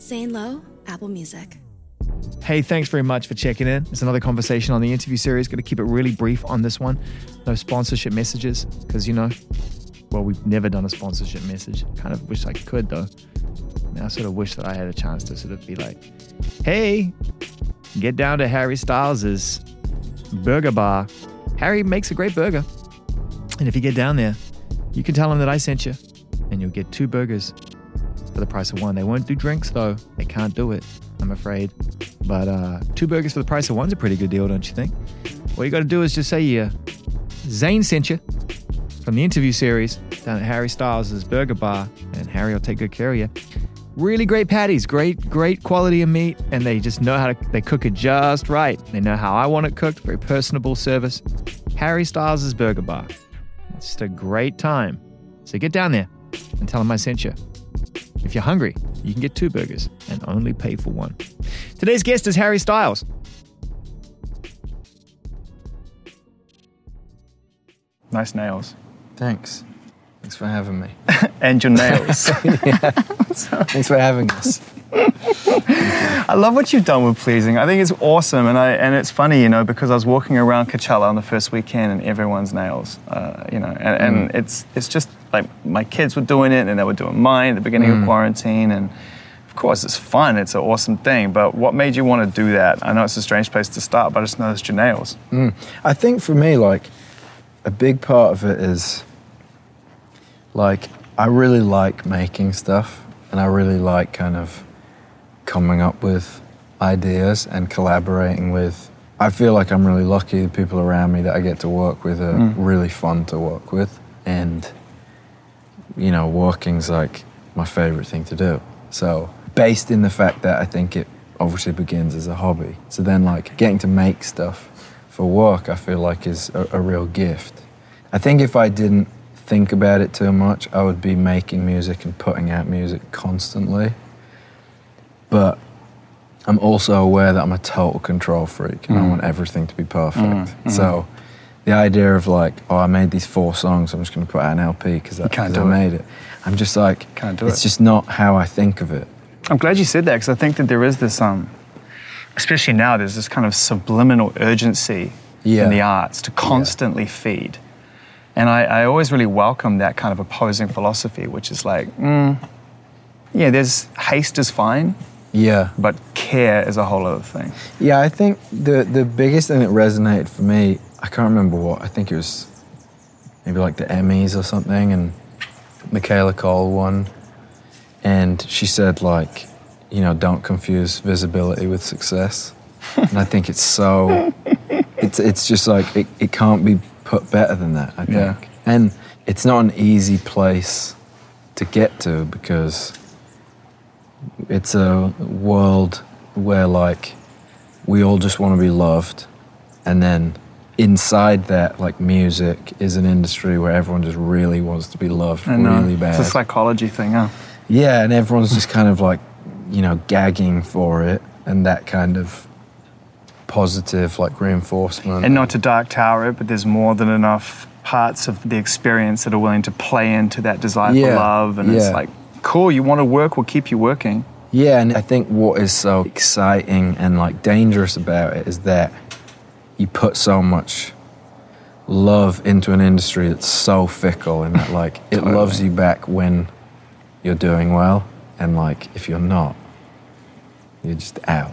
Zane Lowe, Apple Music. Hey, thanks very much for checking in. It's another conversation on the interview series. Going to keep it really brief on this one. No sponsorship messages because, you know, well, we've never done a sponsorship message. Kind of wish I could, though. I sort of wish that I had a chance to sort of be like, hey, get down to Harry Styles's burger bar. Harry makes a great burger. And if you get down there, you can tell him that I sent you, and you'll get two burgers for the price of one. They won't do drinks, though. They can't do it, I'm afraid. But uh, two burgers for the price of one's a pretty good deal, don't you think? All you got to do is just say, uh, Zane sent you from the interview series down at Harry Styles' Burger Bar, and Harry will take good care of you. Really great patties, great, great quality of meat, and they just know how to, they cook it just right. They know how I want it cooked, very personable service. Harry Styles' Burger Bar. It's just a great time. So get down there and tell them I sent you. If you're hungry, you can get two burgers and only pay for one. Today's guest is Harry Styles. Nice nails. Thanks. Thanks for having me. and your nails. Thanks for having us. I love what you've done with pleasing. I think it's awesome, and I and it's funny, you know, because I was walking around Coachella on the first weekend, and everyone's nails, uh, you know, and, and, mm. it's it's just like my kids were doing it, and they were doing mine at the beginning of mm. quarantine, and of course it's fun, it's an awesome thing. But what made you want to do that? I know it's a strange place to start, but I just noticed your nails. Mm. I think for me, like, a big part of it is, like, I really like making stuff, and I really like kind of coming up with ideas and collaborating with. I feel like I'm really lucky. The people around me that I get to work with are mm. really fun to work with, and you know, working's like my favorite thing to do. So, based in the fact that I think it obviously begins as a hobby. So then, like, getting to make stuff for work, I feel like is a, a real gift. I think if I didn't think about it too much, I would be making music and putting out music constantly. But I'm also aware that I'm a total control freak and I mm. want everything to be perfect. Mm, mm. So the idea of like, oh, I made these four songs, I'm just going to put out an LP because I can't I do it. made it. I'm just like, Can't do it's it. just not how I think of it. I'm glad you said that because I think that there is this, um, especially now, there's this kind of subliminal urgency Yeah. in the arts to constantly feed. And I, I always really welcome that kind of opposing philosophy, which is like, mm, yeah, there's haste is fine, Yeah. but care is a whole other thing. Yeah, I think the the biggest thing that resonated for me, I can't remember what. I think it was maybe like the Emmys or something, and Michaela Coel won, and she said like, you know, don't confuse visibility with success, and I think it's so, it's it's just like it, it can't be put better than that. I think, Yeah. and it's not an easy place to get to because it's a world where like we all just want to be loved and then inside that like music is an industry where everyone just really wants to be loved And, uh, really bad It's a psychology thing, huh? yeah and everyone's just kind of like you know gagging for it and that kind of positive like reinforcement And not to dark tower it, but there's more than enough parts of the experience that are willing to play into that desire for love. And it's like, cool, you want to work, we'll keep you working. Yeah, and I think what is so exciting and like dangerous about it is that you put so much love into an industry that's so fickle and that like it Totally. loves you back when you're doing well and like if you're not you're just out.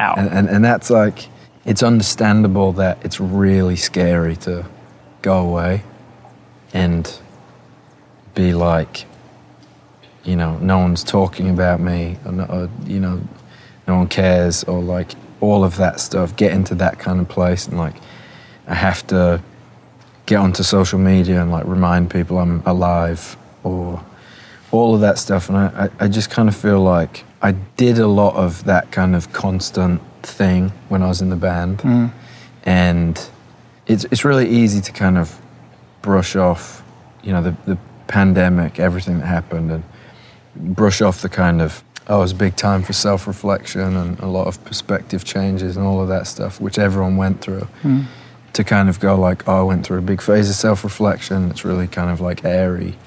Out. And and, and that's like it's understandable that it's really scary to go away and be like you know, no one's talking about me, or, or, you know, no one cares, or like all of that stuff. Get into that kind of place, and like, I have to get onto social media and like remind people I'm alive, or all of that stuff. And I, I, I just kind of feel like I did a lot of that kind of constant thing when I was in the band, mm. and it's it's really easy to kind of brush off, you know, the the pandemic, everything that happened, and brush off the kind of oh, it was a big time for self-reflection and a lot of perspective changes and all of that stuff, which everyone went through. Mm. To kind of go like, oh, I went through a big phase of self-reflection. It's really kind of like airy,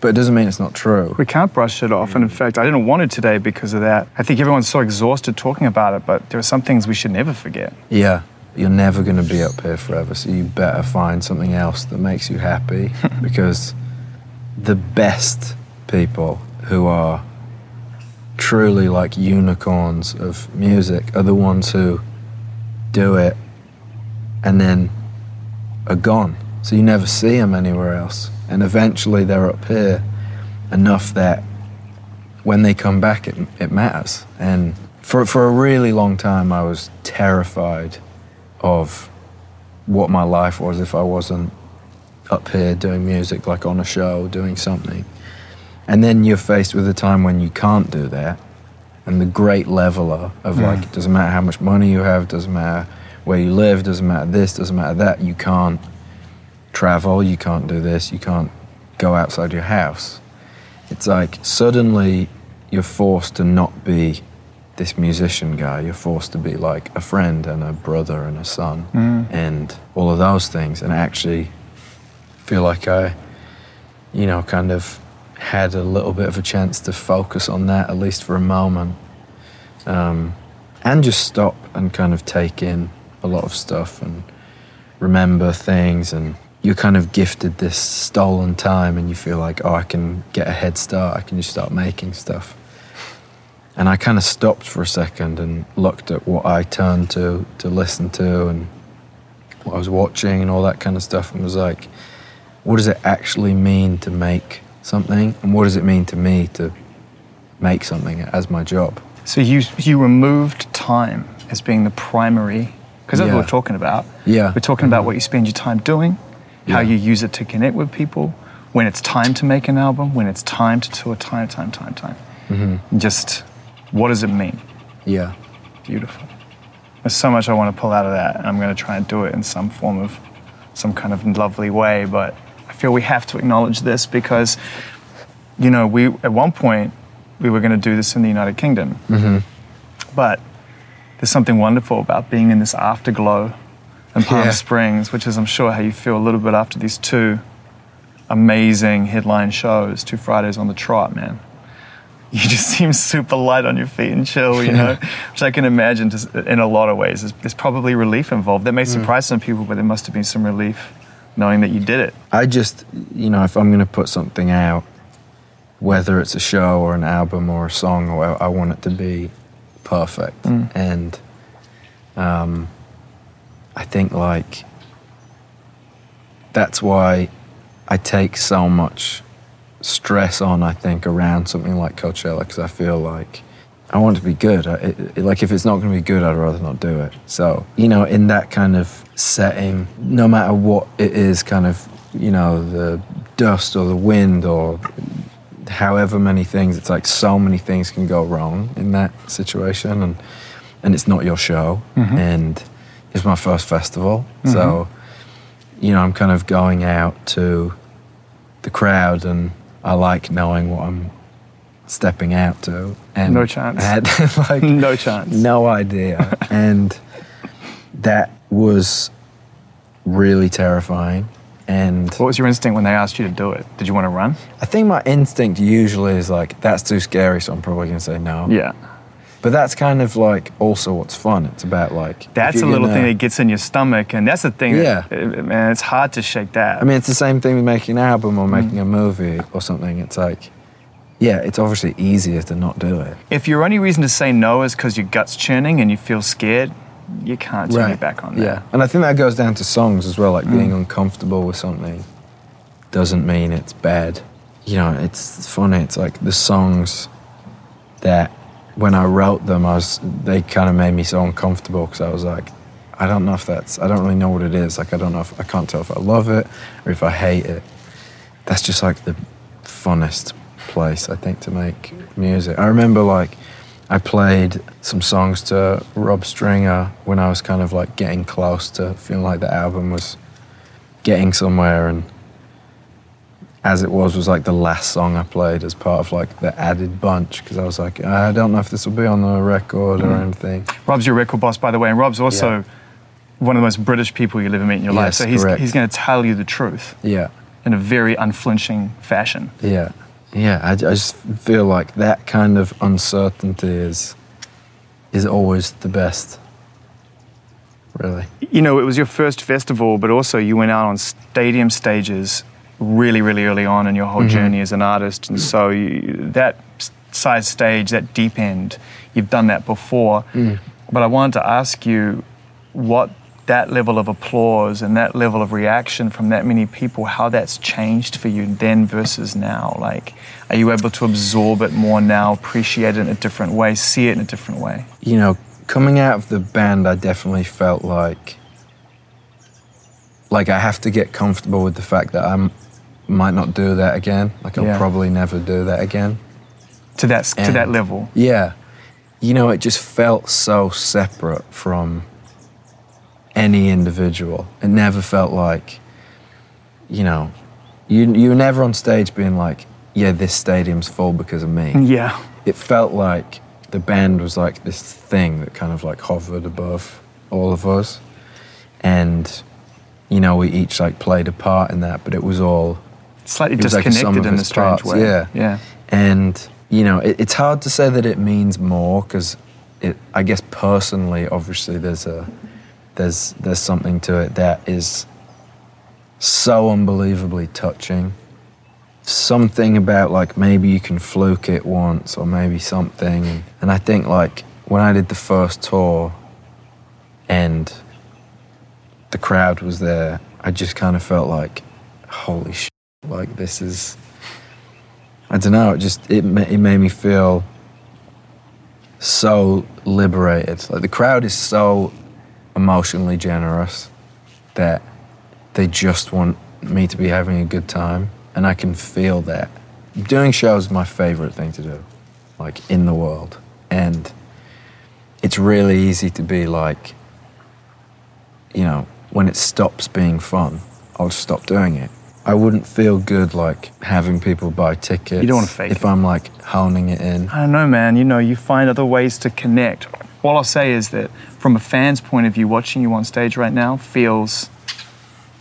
but it doesn't mean it's not true. We can't brush it off. And in fact, I didn't want to today because of that. I think everyone's so exhausted talking about it, but there are some things we should never forget. Yeah, you're never going to be up here forever, so you better find something else that makes you happy because the best people who are truly like unicorns of music are the ones who do it and then are gone. So you never see them anywhere else. And eventually they're up here enough that when they come back, it, it matters. And for, for a really long time, I was terrified of what my life was if I wasn't up here doing music, like on a show, doing something. And then you're faced with a time when you can't do that. And the great leveler of like, hmm. it doesn't matter how much money you have, doesn't matter where you live, doesn't matter this, doesn't matter that, you can't travel, you can't do this, you can't go outside your house. It's like suddenly you're forced to not be this musician guy. You're forced to be like a friend and a brother and a son and all of those things. And I actually feel like I, you know, kind of had a little bit of a chance to focus on that at least for a moment. Um, and just stop and kind of take in a lot of stuff and remember things and you're kind of gifted this stolen time and you feel like oh i can get a head start i can just start making stuff. And i kind of stopped for a second and looked at what i turned to to listen to and what i was watching and all that kind of stuff and was like what does it actually mean to make something? And what does it mean to me to make something as my job? So you, you removed time as being the primary, because that's what we're talking about. Yeah. We're talking about mm-hmm. what you spend your time doing, how Yeah. you use it to connect with people, when it's time to make an album, when it's time to tour, time, time, time, time. Mm-hmm. Just what does it mean? yeah Beautiful. There's so much I want to pull out of that, and I'm going to try and do it in some form of, some kind of lovely way. But I feel we have to acknowledge this because, you know, we at one point we were going to do this in the United Kingdom, but there's something wonderful about being in this afterglow in Palm Yeah. Springs, which is, I'm sure, how you feel a little bit after these two amazing headline shows, two Fridays on the trot, man you just seem super light on your feet and chill, you know, which I can imagine just uh, in a lot of ways. There's, there's probably relief involved. That may mm. surprise some people, but there must have been some relief knowing that you did it. I just, you know, if I'm going to put something out, whether it's a show or an album or a song, or I want it to be perfect. Mm. And um, I think like that's why I take so much stress on. I think around something like Coachella because I feel like I want to be good. I, it, like if it's not going to be good, I'd rather not do it. So you know, in that kind of setting, no matter what it is, kind of you know the dust or the wind or however many things, it's like so many things can go wrong in that situation, and and it's not your show, mm-hmm. and it's my first festival, mm-hmm. so you know I'm kind of going out to the crowd, and I like knowing what I'm stepping out to. And No chance. I like No chance. no idea, and that was really terrifying. And What was your instinct when they asked you to do it? Did you want to run? I think my instinct usually is like, that's too scary, so I'm probably going to say no. Yeah. But that's kind of like also what's fun. It's about like. That's a little thing that gets in your stomach, and that's the thing. Yeah. That, uh, man, it's hard to shake that. I mean, it's the same thing with making an album or mm. making a movie or something. It's like, yeah, it's obviously easier to not do it. if your only reason to say no is because your gut's churning and you feel scared, you can't turn your back on that. Yeah. And I think that goes down to songs as well. Like mm. being uncomfortable with something doesn't mean it's bad. You know, it's funny. It's like the songs that when I wrote them, I was they kind of made me so uncomfortable because I was like, I don't know if that's I don't really know what it is. Like I don't know if I can't tell if I love it or if I hate it. That's just like the funnest place I think to make music. I remember like I played some songs to Rob Stringer when I was kind of like getting close to feeling like the album was getting somewhere and as it was was like the last song I played as part of like the added bunch because I was like I don't know if this will be on the record or mm. anything. Rob's your record boss, by the way, and Rob's also one of the most British people you'll ever meet in your life. Yes, So he's, correct. he's going to tell you the truth. Yeah. in a very unflinching fashion. Yeah, yeah. I, I just feel like that kind of uncertainty is is always the best. Really. You know, it was your first festival, but also you went out on stadium stages really, really early on in your whole mm-hmm. journey as an artist, and so you, that size stage, that deep end, you've done that before. Mm. But I wanted to ask you what that level of applause and that level of reaction from that many people, how that's changed for you then versus now. Like, are you able to absorb it more now, appreciate it in a different way, see it in a different way? you know, coming out of the band, I definitely felt like like I have to get comfortable with the fact that I m- might not do that again. Like I'll Yeah. probably never do that again. To that, to that level. Yeah, you know, it just felt so separate from any individual. It never felt like, you know, you you were never on stage being like, yeah, this stadium's full because of me Yeah. it felt like the band was like this thing that kind of like hovered above all of us and you know we each like played a part in that but it was all Slightly was like disconnected in a strange parts, way. yeah Yeah. and you know it, it's hard to say that it means more because it i guess personally obviously there's a there's there's something to it that is so unbelievably touching something about like maybe you can fluke it once or maybe something and i think like when i did the first tour and the crowd was there i just kind of felt like holy shit like this is i don't know it just it, it made me feel so liberated. Like the crowd is so emotionally generous that they just want me to be having a good time and i can feel that. Doing shows is my favorite thing to do like in the world. And it's really easy to be like you know when it stops being fun i'll stop doing it i wouldn't feel good like having people buy tickets You don't wanna fake if it. i'm like honing it in I don't know, man. You know, you find other ways to connect. All I'll say is that from a fan's point of view, watching you on stage right now feels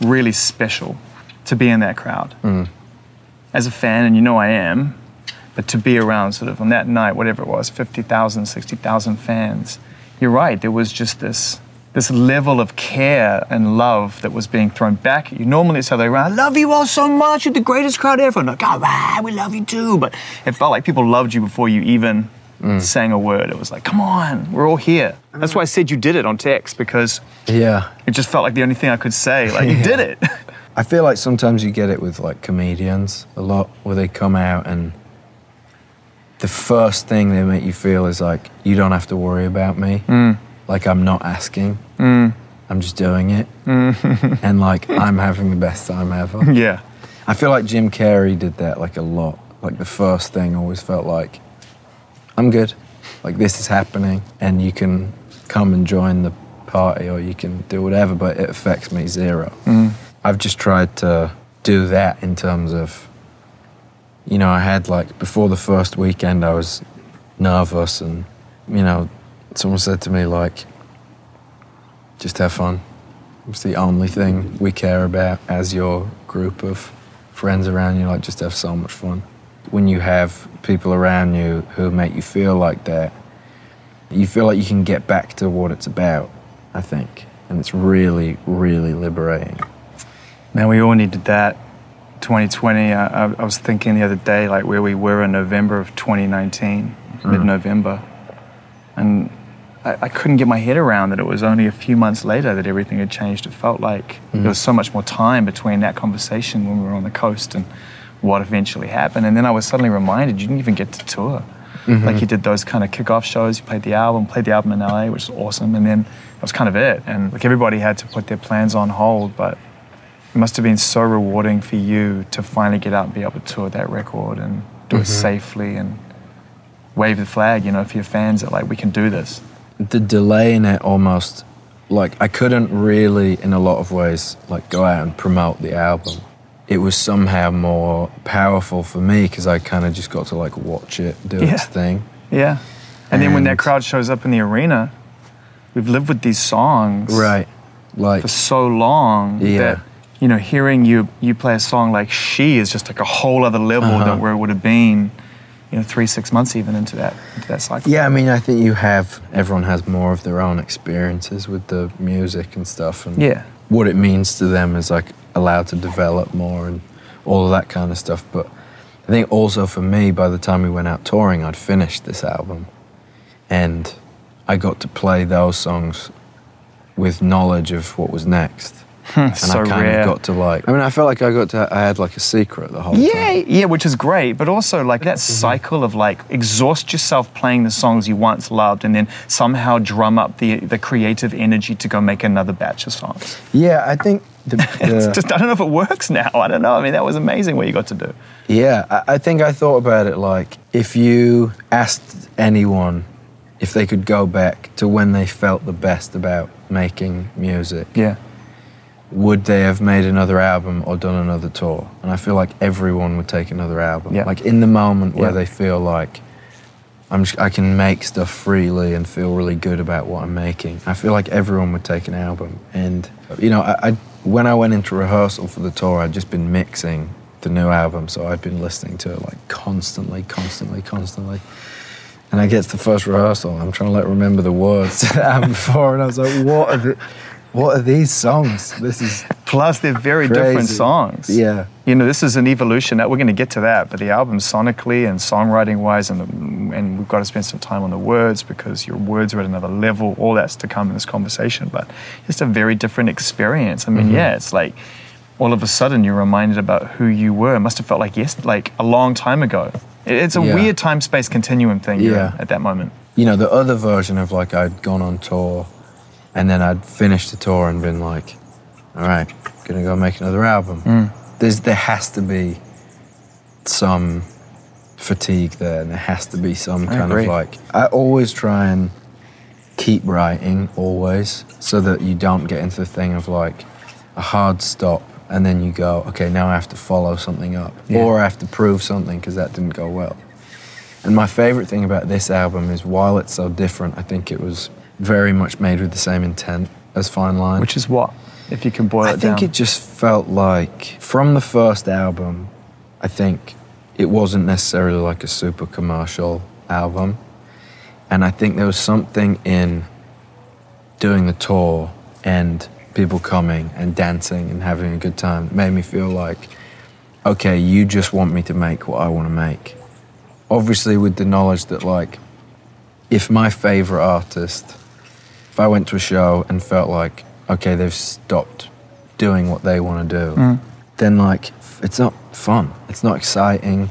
really special to be in that crowd. Mm. As a fan, and you know I am, but to be around sort of on that night, whatever it was, 50,000, 60,000 fans, you're right. There was just this this level of care and love that was being thrown back at you. Normally it's the other way around. I love you all so much. You're the greatest crowd ever. And like, oh, right, we love you too. But it felt like people loved you before you even mm. sang a word. It was like, come on, we're all here. That's why I said you did it on text because yeah it just felt like the only thing I could say. Like, you did it. I feel like sometimes you get it with like comedians a lot, where they come out and the first thing they make you feel is like you don't have to worry about me. Mm. Like I'm not asking. Mm. I'm just doing it, mm. and like I'm having the best time ever. yeah. I feel like Jim Carrey did that like a lot. Like the first thing always felt like I'm good. Like this is happening, and you can come and join the party, or you can do whatever, but it affects me zero. Mm. I've just tried to do that in terms of, you know, I had like before the first weekend, I was nervous, and you know, someone said to me like, just have fun. It's the only thing we care about as your group of friends around you. Like, just have so much fun. When you have people around you who make you feel like that, you feel like you can get back to what it's about, I think. And it's really, really liberating. Man, we all needed that. 2020, I, I, I was thinking the other day, like where we were in November of 2019, mid mm. November. And I, I couldn't get my head around that it was only a few months later that everything had changed. It felt like mm. there was so much more time between that conversation when we were on the coast and what eventually happened. And then I was suddenly reminded you didn't even get to tour. Mm-hmm. Like you did those kind of kickoff shows, you played the album, played the album in LA, which was awesome. And then that was kind of it. And like everybody had to put their plans on hold, but it must have been so rewarding for you to finally get out and be able to tour that record and do it mm-hmm. safely and wave the flag, you know, for your fans that like we can do this. The delay in it almost, like, I couldn't really, in a lot of ways, like, go out and promote the album. It was somehow more powerful for me because I kind of just got to, like, watch it do Yeah. its thing. Yeah. And, then when that crowd shows up in the arena, we've lived with these songs Right. Like, for so long Yeah. that you know, hearing you you play a song like "She" is just like a whole other level Uh-huh. than where it would have been, you know, three six months even into that into that cycle. Yeah, I mean, I think you have everyone has more of their own experiences with the music and stuff, and Yeah. what it means to them is like allowed to develop more and all of that kind of stuff. But I think also for me, by the time we went out touring, I'd finished this album, and I got to play those songs with knowledge of what was next. And so I kind rare. of got to like. I mean, I felt like I got to. I had like a secret the whole Yeah, time. yeah, yeah, which is great, but also like that Mm-hmm. cycle of like exhaust yourself playing the songs you once loved, and then somehow drum up the the creative energy to go make another batch of songs. Yeah, I think the, the just I don't know if it works now. I don't know. I mean, that was amazing what you got to do. Yeah, I, I think I thought about it like if you asked anyone if they could go back to when they felt the best about making music, Yeah, would they have made another album or done another tour? And I feel like everyone would take another album. Yeah. Like in the moment where Yeah. they feel like I'm just, I can make stuff freely and feel really good about what I'm making. I feel like everyone would take an album. And you know, I, I when I went into rehearsal for the tour, I'd just been mixing the new album, so I'd been listening to it like constantly, constantly, constantly. And I get to the first rehearsal, I'm trying to like remember the words to the album before, and I was like, "What are the, what are these songs? This is plus they're very different songs. Yeah. you know, this is an evolution. That we're going to get to that, but the album sonically and songwriting wise, and the, and we've got to spend some time on the words because your words are at another level. All that's to come in this conversation, but it's a very different experience. I mean, Mm-hmm. yeah, it's like all of a sudden you're reminded about who you were. It must have felt like yes, like a long time ago. It's a Yeah. weird time space continuum thing Yeah. at that moment. you know, the other version of like I'd gone on tour and then I'd finished the tour and been like, all right, gonna go make another album. Mm. There's, there has to be some fatigue there and there has to be some I kind agree. of like, I always try and keep writing always so that you don't get into the thing of like a hard stop and then you go, okay, now I have to follow something up Yeah. or I have to prove something because that didn't go well. And my favorite thing about this album is while it's so different, I think it was very much made with the same intent as Fine Line. Which is what, if you can boil I it down? I think it just felt like from the first album, I think it wasn't necessarily like a super commercial album. And I think there was something in doing the tour and people coming and dancing and having a good time that made me feel like, okay, you just want me to make what I want to make. Obviously, with the knowledge that, like, if my favorite artist, if I went to a show and felt like, okay, they've stopped doing what they want to do, Mm. then, like, it's not fun. It's not exciting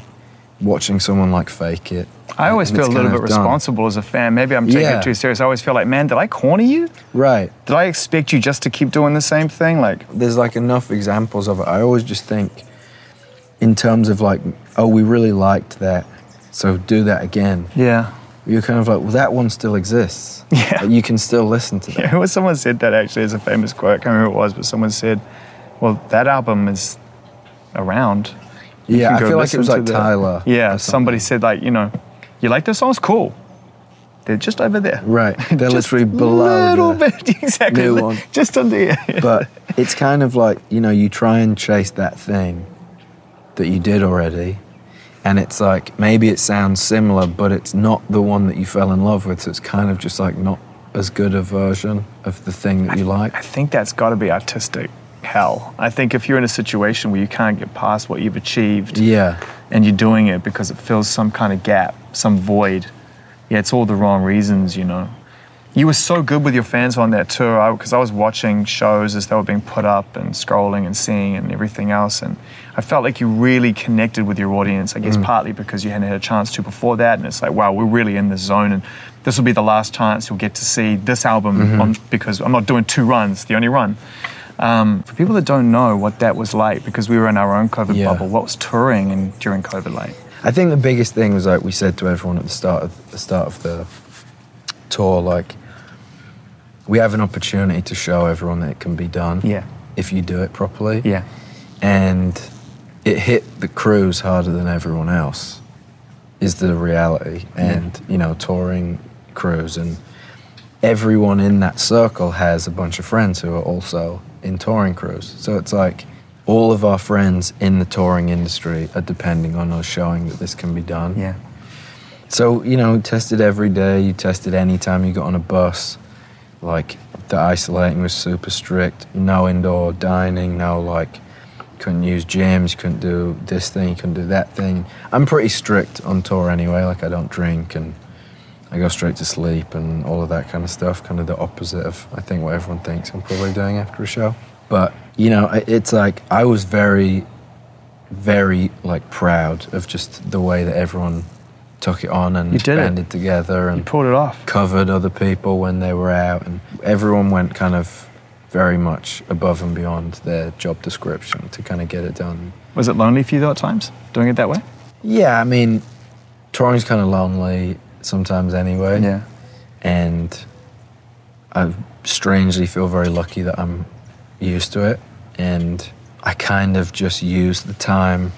watching someone, like, fake it. I always feel a little bit of done. responsible as a fan. Maybe I'm taking Yeah. it too serious. I always feel like, man, did I corner you? Right. Did I expect you just to keep doing the same thing? Like, there's like enough examples of it. I always just think in terms of like, oh, we really liked that, so do that again. yeah. You're kind of like, well, that one still exists. Yeah. Like, you can still listen to that. Yeah, well, someone said that actually as a famous quote. I can't remember who it was, but someone said, well, that album is around. You Yeah, I feel like it was like the- Tyler. Yeah, somebody said, like, you know, you like those songs? Cool. They're just over there. Right. They're literally below. little the- bit, exactly. new one. Just under here. but it's kind of like you know you try and chase that thing that you did already and it's like maybe it sounds similar but it's not the one that you fell in love with so it's kind of just like not as good a version of the thing that you like I think that's got to be artistic hell. I think if you're in a situation where you can't get past what you've achieved yeah and you're doing it because it fills some kind of gap, some void, yeah, it's all the wrong reasons, you know. You were so good with your fans on that tour because I, was watching shows as they were being put up and scrolling and seeing and everything else. And I felt like you really connected with your audience, I guess partly because you hadn't had a chance to before that. And it's like, wow, we're really in this zone. And this will be the last chance you'll get to see this album on, because I'm not doing two runs, the only run. Um, for people that don't know what that was like, because we were in our own COVID Yeah. bubble, what was touring and during COVID like? I think the biggest thing was like we said to everyone at the start of the start of the tour, like we have an opportunity to show everyone that it can be done. Yeah. If you do it properly. Yeah. And it hit the crews harder than everyone else. Is the reality. And, you know, touring crews and everyone in that circle has a bunch of friends who are also in touring crews. So it's like all of our friends in the touring industry are depending on us showing that this can be done. Yeah. So, you know, tested every day, you tested anytime you got on a bus. Like, the isolating was super strict. No indoor dining, no, like, couldn't use gyms, couldn't do this thing, couldn't do that thing. I'm pretty strict on tour anyway. Like, I don't drink and I go straight to sleep and all of that kind of stuff. Kind of the opposite of, I think, what everyone thinks I'm probably doing after a show. But, you know, it's like, I was very, very, like, proud of just the way that everyone took it on and You did it. banded together You and pulled it off. covered other people when they were out, and everyone went kind of very much above and beyond their job description to kind of get it done. Was it lonely for you though at times, doing it that way? Yeah, I mean, touring's kind of lonely sometimes anyway. Yeah. And I strangely feel very lucky that I'm used to it. And I kind of just use the time,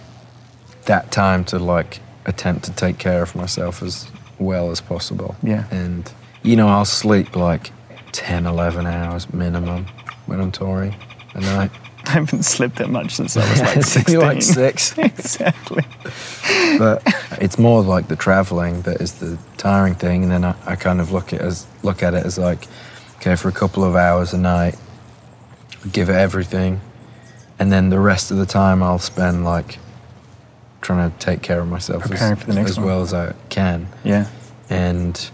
that time to like attempt to take care of myself as well as possible. Yeah. And, you know, I'll sleep like 10, 11 hours minimum when I'm touring a night. I haven't slept that much since I was like So 16. you're like six. exactly. but it's more like the traveling that is the tiring thing and then I, I kind of look at as look at it as like okay for a couple of hours a night give it everything and then the rest of the time I'll spend like trying to take care of myself Preparing as, for the next as one. well as I can Yeah. and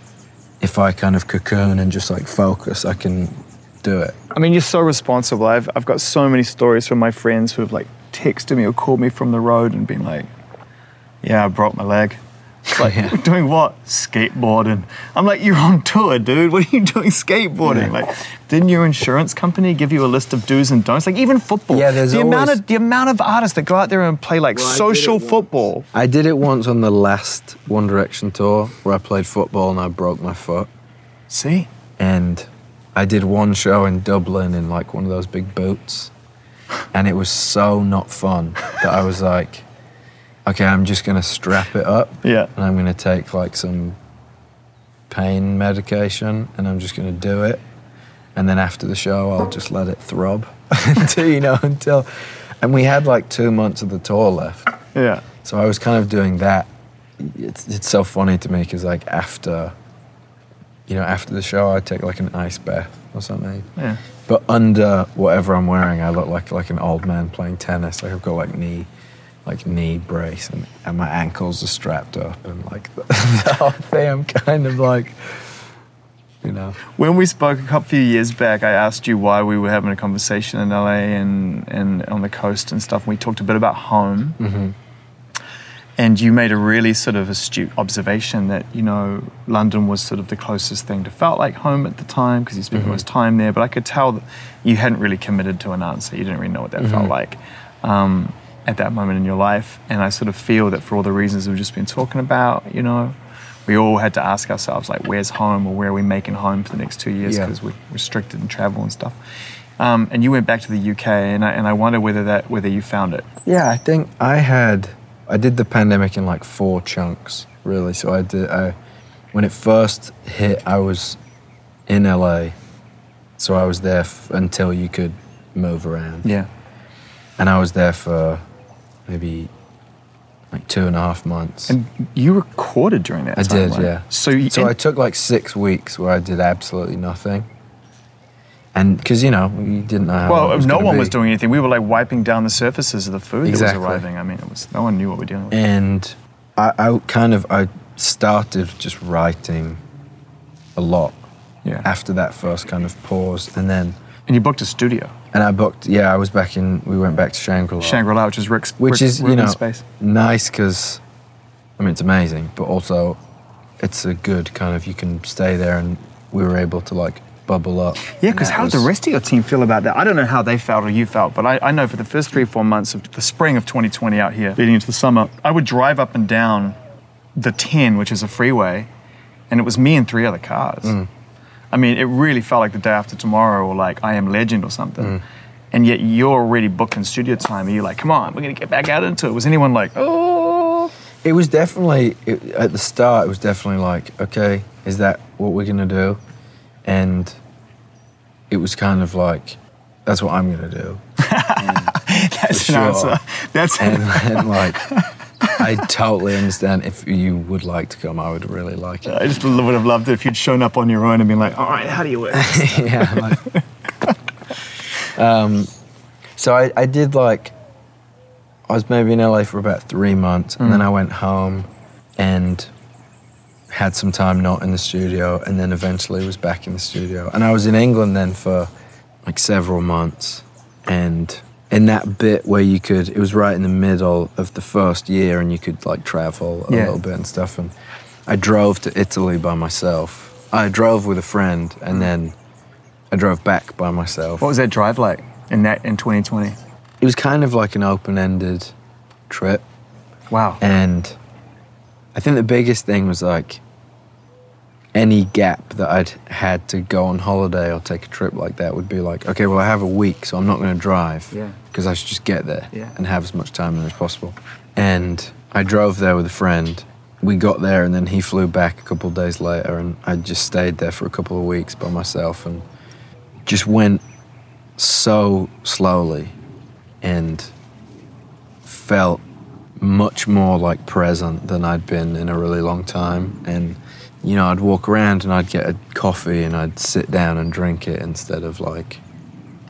if I kind of cocoon and just like focus I can do it I mean, you're so responsible. I've, I've got so many stories from my friends who have like texted me or called me from the road and been like, yeah, I broke my leg. It's like, Yeah. doing what? Skateboarding. I'm like, you're on tour, dude. What are you doing skateboarding? Yeah. Like, didn't your insurance company give you a list of do's and don'ts? Like, even football. Yeah, there's the amount of the amount of artists that go out there and play like Well, I did social it once. football. I did it once on the last One Direction tour where I played football and I broke my foot See? and I did one show in Dublin in like one of those big boots, and it was so not fun that I was like, okay, I'm just gonna strap it up, Yeah. and I'm gonna take like some pain medication, and I'm just gonna do it, and then after the show, I'll just let it throb until you know until, and we had like two months of the tour left. Yeah. So I was kind of doing that. It's, it's so funny to me because like after, you know, after the show, I'd take like an ice bath or something. Yeah. But under whatever I'm wearing, I look like like an old man playing tennis. Like I've got like knee, like knee brace, and, and my ankles are strapped up, and like the, the whole thing. I'm kind of like, you know, When we spoke a couple few years back, I asked you why we were having a conversation in LA and, and on the coast and stuff. And we talked a bit about home. Mm-hmm. And you made a really sort of astute observation that, you know, London was sort of the closest thing to felt like home at the time because you spent the most time there. But I could tell that you hadn't really committed to an answer. You didn't really know what that felt like um, at that moment in your life. And I sort of feel that for all the reasons we've just been talking about, you know, we all had to ask ourselves, like, where's home or where are we making home for the next two years Yeah. because we're restricted in travel and stuff. Um, and you went back to the UK, and I, and I wonder whether that whether you found it. Yeah, I think I had I did the pandemic in like four chunks, really. So I did I when it first hit, I was in LA, so I was there f- until you could move around, Yeah. and I was there for maybe like two and a half months. And you recorded during that I time, did, right? yeah. So, you, so I took like six weeks where I did absolutely nothing, and because you know we didn't know how long it well, no one was doing anything. We were like wiping down the surfaces of the food Exactly. that was arriving. I mean, it was no one knew what we were dealing with. and I, I kind of I started just writing a lot yeah. after that first kind of pause, and then and you booked a studio, and I booked. Yeah, I was back in. We went back to Shangri La, Shangri La, which is Rick's, which Rick- is you know space. nice because I mean it's amazing, but also it's a good kind of you can stay there, and we were able to like bubble up. Yeah, because how did the rest of your team feel about that? I don't know how they felt or you felt, but I, I know for the first three or four months of the spring of 2020 out here, leading into the summer, I would drive up and down the 10, which is a freeway, and it was me and three other cars. Mm. I mean, it really felt like the day after tomorrow or like I Am Legend or something. Mm. And yet you're already booking studio time, and you're like, come on, we're going to get back out into it. Was anyone like, oh? It was definitely it, at the start. It was definitely like, okay, is that what we're gonna do? And it was kind of like, that's what I'm gonna do. That's an sure. answer. That's and, and like, I totally understand if you would like to come, I would really like it. I just would have loved it if you'd shown up on your own and been like, all right, how do you work? yeah. Like, um, so I, I did like, I was maybe in LA for about three months, and then I went home and had some time not in the studio, and then eventually was back in the studio. And I was in England then for like several months, and in that bit where you could, it was right in the middle of the first year, and you could like travel a Yeah. little bit and stuff. And I drove to Italy by myself. I drove with a friend, and mm. then I drove back by myself. What was that drive like in that in 2020? It was kind of like an open-ended trip. Wow. And I think the biggest thing was like any gap that I'd had to go on holiday or take a trip like that would be like, okay, well, I have a week, so I'm not going to drive Yeah. because I should just get there Yeah. and have as much time there as possible. And I drove there with a friend. We got there, and then he flew back a couple of days later, and I just stayed there for a couple of weeks by myself and just went so slowly and felt much more like present than I'd been in a really long time. And, you know, I'd walk around and I'd get a coffee and I'd sit down and drink it instead of like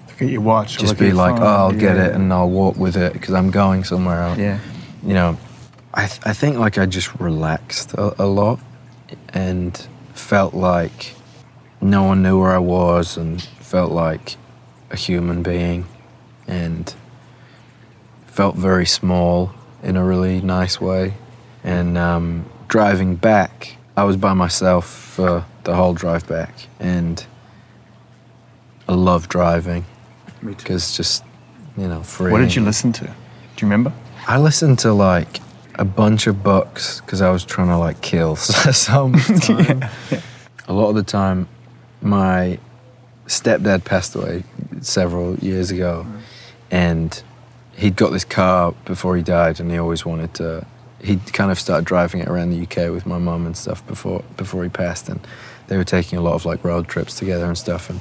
Look at your watch. just be like, phone. oh, I'll get it and I'll walk with it because I'm going somewhere else. Yeah. You know, I, th- I think like I just relaxed a, a lot and felt like no one knew where I was and felt like a human being and felt very small in a really nice way. And um, driving back, I was by myself for the whole drive back, and I love driving Me too. because just you know free. What did you listen to? Do you remember? I listened to like a bunch of books because I was trying to like kill some time. A lot of the time, my stepdad passed away several years ago, and he'd got this car before he died, and he always wanted to. He'd kind of started driving it around the UK with my mum and stuff before before he passed, and they were taking a lot of like road trips together and stuff, and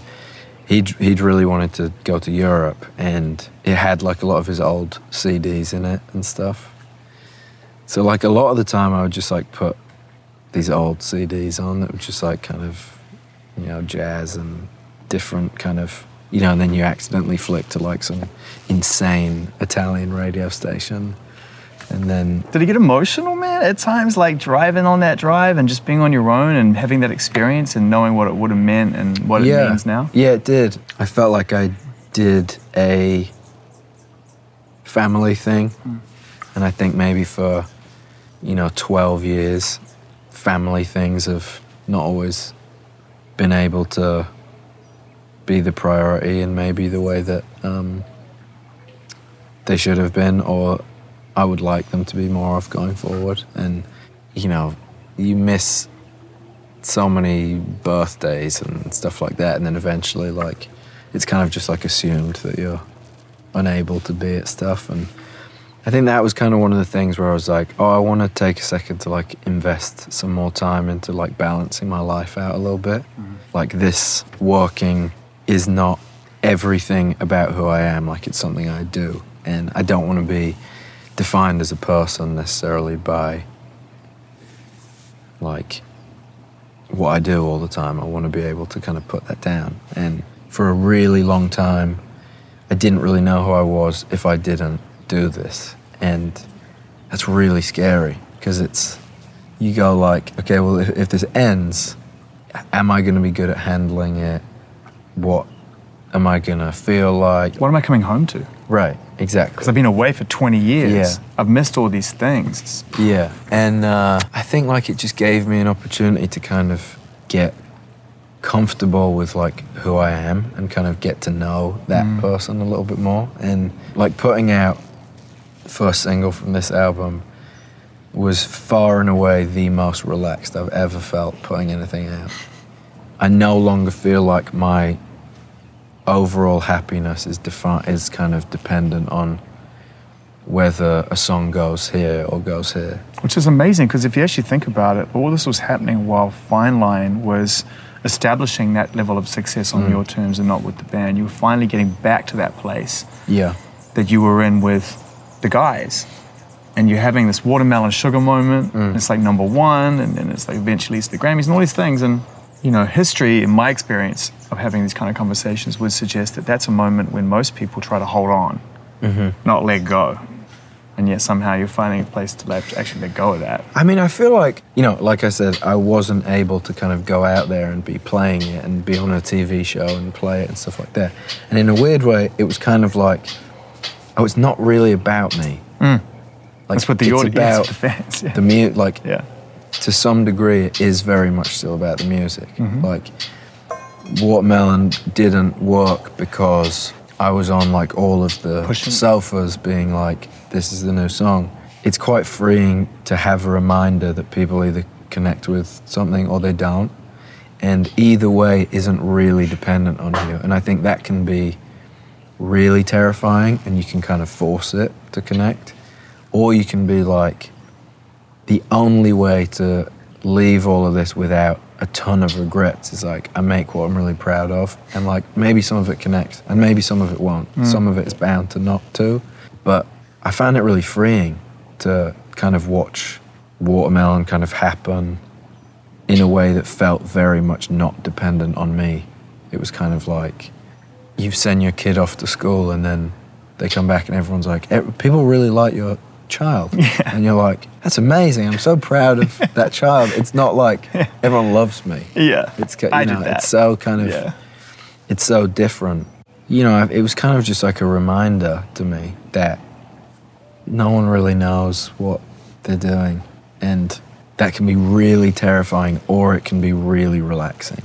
he'd he'd really wanted to go to Europe, and it had like a lot of his old CDs in it and stuff. So like a lot of the time, I would just like put these old CDs on that were just like kind of you know jazz and different kind of you know, and then you accidentally flick to like some insane Italian radio station, and then Did it get emotional, man? At times, like driving on that drive and just being on your own and having that experience and knowing what it would have meant and what yeah, it means now. Yeah, it did. I felt like I did a family thing, hmm. and I think maybe for you know 12 years, family things have not always been able to be the priority and maybe the way that um, they should have been, or I would like them to be more of going forward. And you know, you miss so many birthdays and stuff like that, and then eventually, like, it's kind of just like assumed that you're unable to be at stuff. And I think that was kind of one of the things where I was like, oh, I want to take a second to like invest some more time into like balancing my life out a little bit. Like, this working is not everything about who I am, like, it's something I do. And I don't want to be defined as a person necessarily by like what I do all the time. I want to be able to kind of put that down. And for a really long time, I didn't really know who I was if I didn't do this. And that's really scary because it's, you go like, okay, well, if, if this ends, am I going to be good at handling it? What am I going to feel like? What am I coming home to? Right, exactly. Because I've been away for 20 years. Yeah. I've missed all these things. Yeah, and uh, I think like it just gave me an opportunity to kind of get comfortable with like who I am and kind of get to know that person a little bit more. And like putting out the first single from this album was far and away the most relaxed I've ever felt putting anything out. I no longer feel like my overall happiness is defi- is kind of dependent on whether a song goes here or goes here. Which is amazing because if you actually think about it, all this was happening while Fine Line was establishing that level of success on Mm. your terms and not with the band. You were finally getting back to that place. Yeah. that you were in with the guys. And you're having this watermelon sugar moment. And it's like number one, and then it's like eventually it's the Grammys and all these things. And you know, history, in my experience of having these kind of conversations, would suggest that that's a moment when most people try to hold on, mm-hmm. not let go. And yet somehow you're finding a place to actually let go of that. I mean, I feel like, you know, like I said, I wasn't able to kind of go out there and be playing it and be on a TV show and play it and stuff like that. And in a weird way, it was kind of like, oh, it's not really about me. Mm. Like, That's what the audience, about the fans. Yeah. the mu- like, yeah. To some degree, it is very much still about the music. Mm-hmm. Like, Watermelon didn't work because I was on like all of the Pushing- sofas being like, this is the new song. It's quite freeing to have a reminder that people either connect with something or they don't. And either way isn't really dependent on you. And I think that can be really terrifying and you can kind of force it to connect. Or you can be like, the only way to leave all of this without a ton of regrets is like I make what I'm really proud of, and like maybe some of it connects, and maybe some of it won't. Some of it is bound to not to, but I found it really freeing to kind of watch watermelon kind of happen in a way that felt very much not dependent on me. It was kind of like you send your kid off to school and then they come back and everyone's like, "Eh, people really like your child. And you're like, that's amazing. I'm so proud of that child. It's not like everyone loves me. Yeah. It's, you I know, did that. it's so kind of, Yeah. it's so different. You know, it was kind of just like a reminder to me that no one really knows what they're doing. And that can be really terrifying or it can be really relaxing.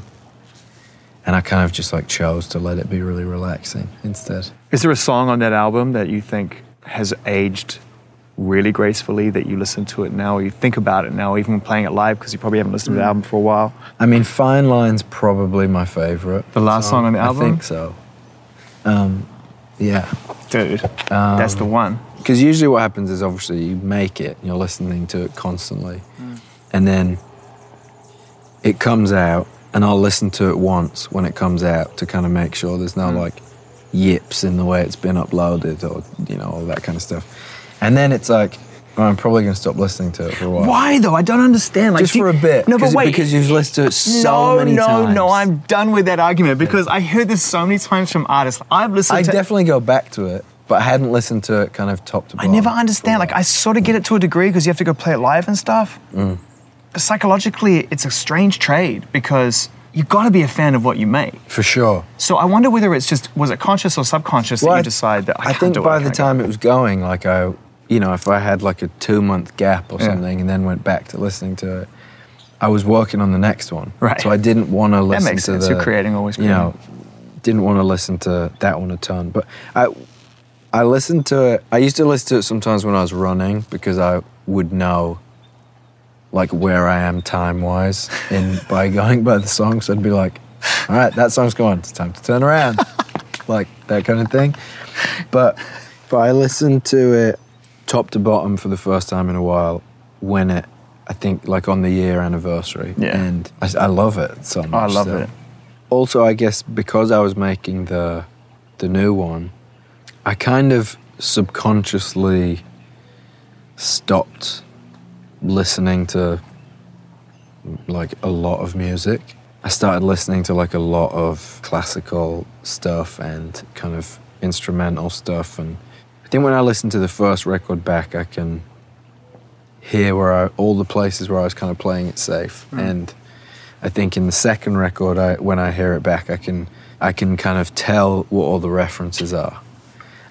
And I kind of just like chose to let it be really relaxing instead. Is there a song on that album that you think has aged really gracefully that you listen to it now or you think about it now, even when playing it live because you probably haven't listened to the mm. album for a while? I mean, Fine Line's probably my favorite. The last song on the album? I think so. Um, yeah. Dude, that's the um, one. Because usually what happens is obviously you make it, and you're listening to it constantly, mm. and then it comes out, and I'll listen to it once when it comes out to kind of make sure there's no mm. like yips in the way it's been uploaded or you know all that kind of stuff. And then it's like, oh, I'm probably going to stop listening to it for a while. Why though? I don't understand. Like Just do- for a bit. No, but wait. Because you've listened to it so no, many no, times. no. No, I'm done with that argument because I heard this so many times from artists. I've listened I to. definitely go back to it, but I hadn't listened to it kind of top to bottom. I never understand. Like. I sort of get it to a degree because you have to go play it live and stuff. Mm. But psychologically, it's a strange trade because you've got to be a fan of what you make. for sure. So I wonder whether it's just was it conscious or subconscious that you decide that I, I think by I the time it was going, like I, you know, if I had like a two month gap or Yeah. something and then went back to listening to it, I was working on the next one. Right. So I didn't want to listen makes to sense. the. You're creating, always You know, didn't want to listen to that one a ton, but I, I listened to it. I used to listen to it sometimes when I was running because I would know. Like where I am time wise in by going by the song, so I'd be like, "All right, that song's gone. It's time to turn around," like that kind of thing. But but I listened to it top to bottom for the first time in a while when it, I think, like on the year anniversary. Yeah. And I, I love it so much. I love so. it. Also, I guess because I was making the the new one, I kind of subconsciously stopped listening to like a lot of music. I started listening to like a lot of classical stuff and kind of instrumental stuff and I think when I listen to the first record back I can hear where I, all the places where I was kind of playing it safe. Mm. And I think in the second record I, when I hear it back I can I can kind of tell what all the references are.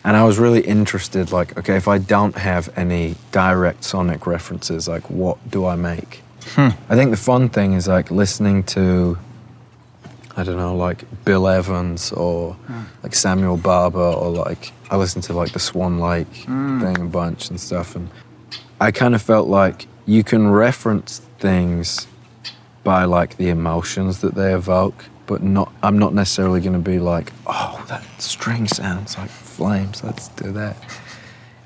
And I was really interested like okay if I don't have any direct sonic references like what do I make? Hmm. I think the fun thing is like listening to, I don't know, like Bill Evans or hmm. like Samuel Barber or like I listened to like the Swan Lake hmm. thing a bunch and stuff, and I kind of felt like you can reference things by like the emotions that they evoke, but not. I'm not necessarily going to be like, oh, that string sounds like flames. Let's do that.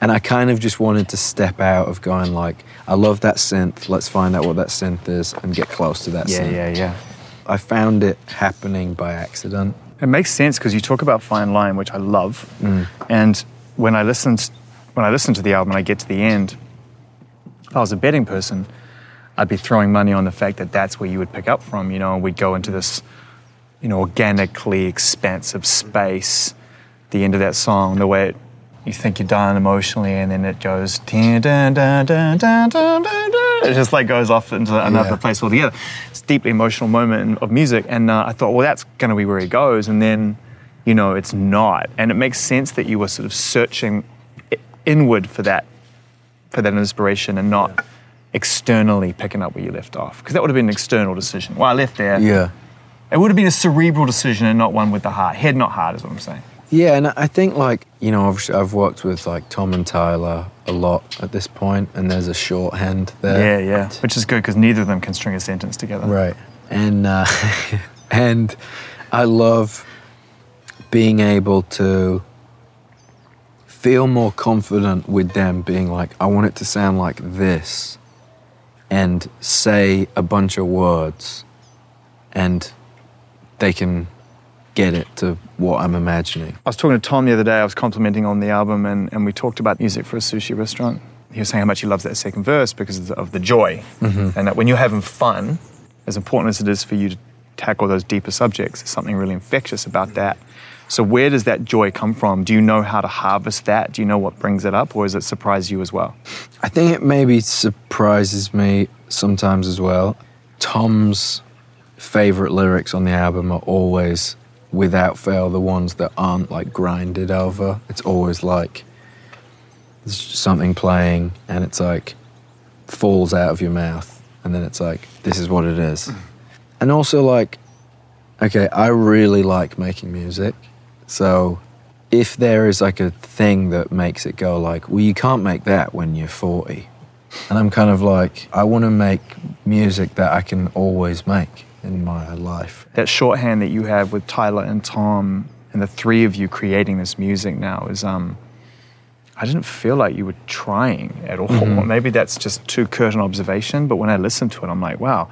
And I kind of just wanted to step out of going like, I love that synth. Let's find out what that synth is and get close to that Yeah, synth. yeah, yeah. I found it happening by accident. It makes sense because you talk about fine line, which I love, Mm. and when I listened when I listened to the album and I get to the end, if I was a betting person, I'd be throwing money on the fact that that's where you would pick up from. You know, and we'd go into this, you know, organically expansive space. The end of that song, the way it, you think you're done emotionally, and then it goes, dun, dun, dun, it just like goes off into another Yeah. place altogether. It's a deeply emotional moment of music, and uh, I thought, well, that's going to be where he goes, and then, you know, it's not, and it makes sense that you were sort of searching inward for that, for that inspiration, and not externally picking up where you left off, because that would have been an external decision. Well, I left there. Yeah. It would have been a cerebral decision and not one with the heart. Head, not heart, is what I'm saying. Yeah, and I think like you know, obviously I've worked with like Tom and Tyler a lot at this point, and there's a shorthand there. Yeah, yeah. Which is good because neither of them can string a sentence together. Right. And uh, and I love being able to feel more confident with them being like, I want it to sound like this and say a bunch of words and they can get it to what I'm imagining. I was talking to Tom the other day. I was complimenting on the album, and, and we talked about music for a sushi restaurant. He was saying how much he loves that second verse because of the, of the joy, mm-hmm. and that when you're having fun, as important as it is for you to tackle those deeper subjects, there's something really infectious about that. So where does that joy come from? Do you know how to harvest that? Do you know what brings it up, or does it surprise you as well? I think it maybe surprises me sometimes as well. Tom's favorite lyrics on the album are always, without fail, the ones that aren't like grinded over. It's always like there's something playing and it's like falls out of your mouth, and then it's like, this is what it is. Mm. And also, like, okay, I really like making music. So if there is like a thing that makes it go like, well, you can't make that when you're 40. And I'm kind of like, I want to make music that I can always make in my life. that shorthand that you have with Tyler and Tom and the three of you creating this music now is um I didn't feel like you were trying at all. Maybe that's just too curt an observation, but when I listened to it, I'm like, wow,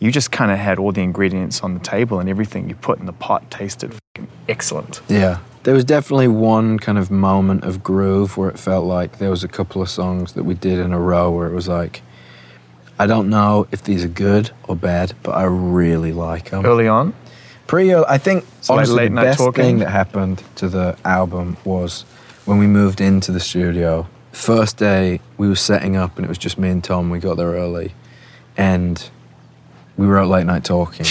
you just kind of had all the ingredients on the table and everything you put in the pot tasted fucking excellent. Yeah. There was definitely one kind of moment of groove where it felt like there was a couple of songs that we did in a row where it was like, I don't know if these are good or bad, but I really like them. Early on, Pretty early. I think So like honestly late the night best talking? thing that happened to the album was when we moved into the studio. First day we were setting up and it was just me and Tom. We got there early, and we were out late night talking.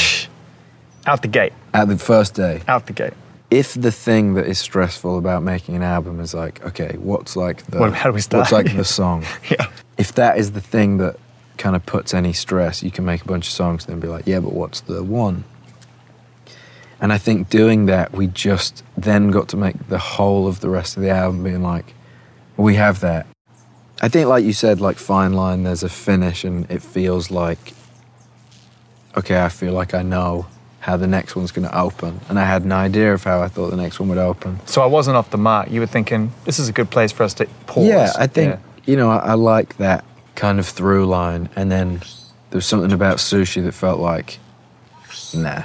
out the gate, At the first day, out the gate. if the thing that is stressful about making an album is like, okay, what's like the What- how do we start? what's like the song? Yeah. If that is the thing that kind of puts any stress, you can make a bunch of songs and then be like, yeah, but what's the one? And I think doing that, we just then got to make the whole of the rest of the album being like, we have that. I think, like you said, like Fine Line, there's a finish and it feels like, okay, I feel like I know how the next one's going to open. And I had an idea of how I thought the next one would open. So I wasn't off the mark. You were thinking this is a good place for us to pause. Yeah, I think Yeah. you know I, I like that kind of through line, and then there's something about sushi that felt like, nah,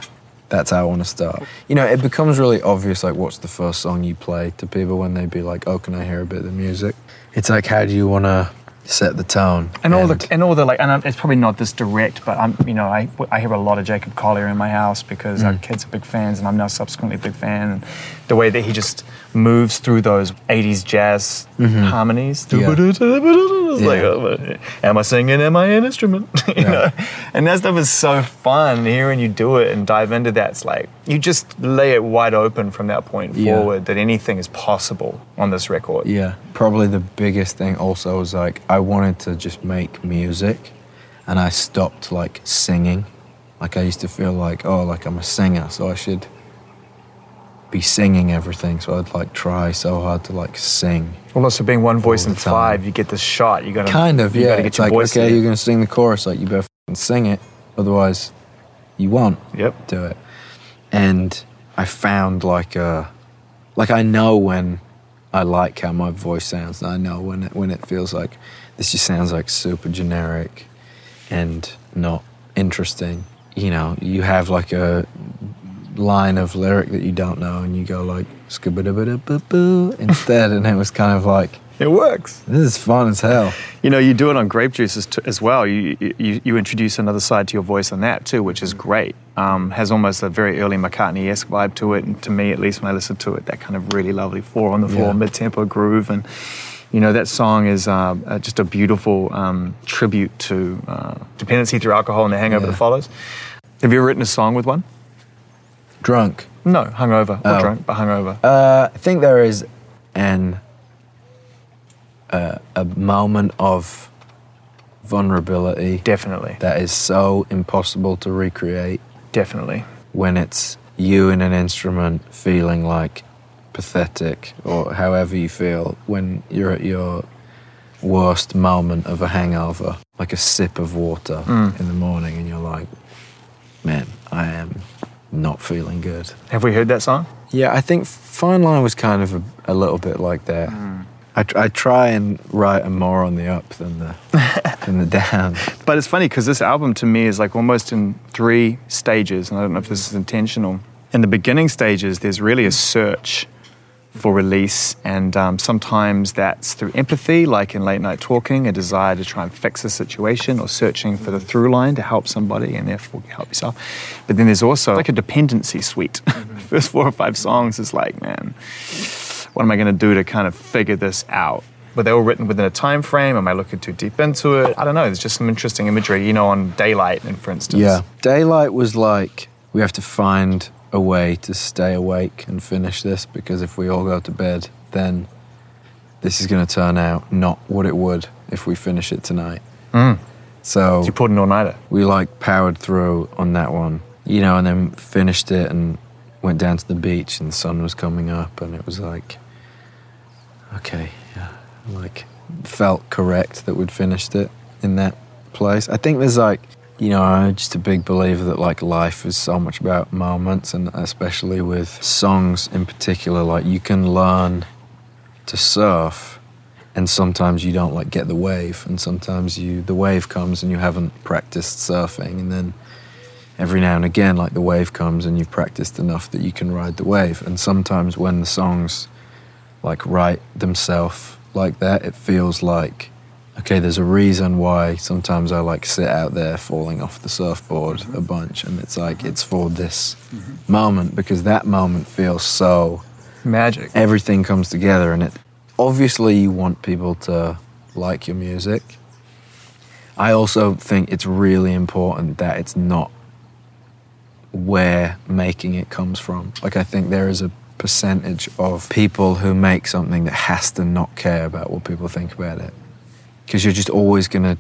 that's how I want to start. You know, it becomes really obvious like what's the first song you play to people when they'd be like, oh, can I hear a bit of the music? It's like how do you want to set the tone? And all the and all the like, and I'm- it's probably not this direct, but I'm you know I, I hear a lot of Jacob Collier in my house because Mm. our kids are big fans, and I'm now subsequently a big fan. And the way that he just moves through those '80s jazz harmonies, Mm-hmm. Yeah. it's like, Yeah. oh, am I singing? Am I an instrument? you Yeah. know, and that stuff is so fun. Hearing you do it and dive into that, it's like you just lay it wide open from that point Yeah. forward. That anything is possible on this record. Yeah, probably the biggest thing also was like I wanted to just make music, and I stopped like singing. Like I used to feel like oh, like I'm a singer, so I should be singing everything. So I'd like try so hard to like sing. Well, also being one voice in five, you get this shot. You gotta Kind of, you yeah. Gotta get It's your like voice okay, you're gonna sing the chorus, like you better fing sing it, otherwise you won't Yep. do it. And I found like a, like I know when I like how my voice sounds, I know when it, when it feels like this just sounds like super generic and not interesting. You know, you have like a line of lyric that you don't know, and you go like instead, and it was kind of like It works. this is fun as hell. You know, you do it on grape juices t- as well. You, you you introduce another side to your voice on that too, which is great. Um, has almost a very early McCartney-esque vibe to it, and to me, at least when I listen to it, that kind of really lovely four on the floor, Yeah. mid-tempo groove, and you know that song is uh, uh, just a beautiful um, tribute to uh, dependency through alcohol and the hangover Yeah. that follows. Have you ever written a song with one? Drunk. No, hungover, or Oh. drunk, but hungover. Uh, I think there is an uh, a moment of vulnerability definitely, that is so impossible to recreate definitely. when it's you in an instrument feeling like pathetic or however you feel when you're at your worst moment of a hangover, like a sip of water Mm. in the morning, and you're like, man, I am not feeling good. Have we heard that song? Yeah, I think Fine Line was kind of a, a little bit like that. I, tr- I try and write a more on the up than the than the down. But it's funny because this album to me is like almost in three stages, and I don't know if this is intentional. In the beginning stages, there's really a search for release, and um, sometimes that's through empathy, like in late night talking, a desire to try and fix a situation, or searching for the through line to help somebody and therefore help yourself. But then there's also like a dependency suite. the first four or five songs is like, man, what am I going to do to kind of figure this out? Were they all written within a time frame? Am I looking too deep into it? I don't know. There's just some interesting imagery, you know, on daylight, and for instance. Yeah, daylight was like we have to find a way to stay awake and finish this because if we all go to bed, then this is going to turn out not what it would if we finish it tonight. Mm. So So you pulled an all-nighter. we like powered through on that one, you know, and then finished it and went down to the beach and the sun was coming up and it was like, okay, yeah, like felt correct that we'd finished it in that place. I think there's like, you know, I'm just a big believer that like life is so much about moments and especially with songs in particular, like you can learn to surf and sometimes you don't like get the wave and sometimes you the wave comes and you haven't practiced surfing and then every now and again like the wave comes and you've practiced enough that you can ride the wave and sometimes when the songs like write themselves like that it feels like okay there's a reason why sometimes i like sit out there falling off the surfboard a bunch and it's like it's for this moment because that moment feels so Magic. everything comes together and it obviously you want people to like your music i also think it's really important that it's not where making it comes from like i think there is a percentage of people who make something that has to not care about what people think about it. Because you're just always going to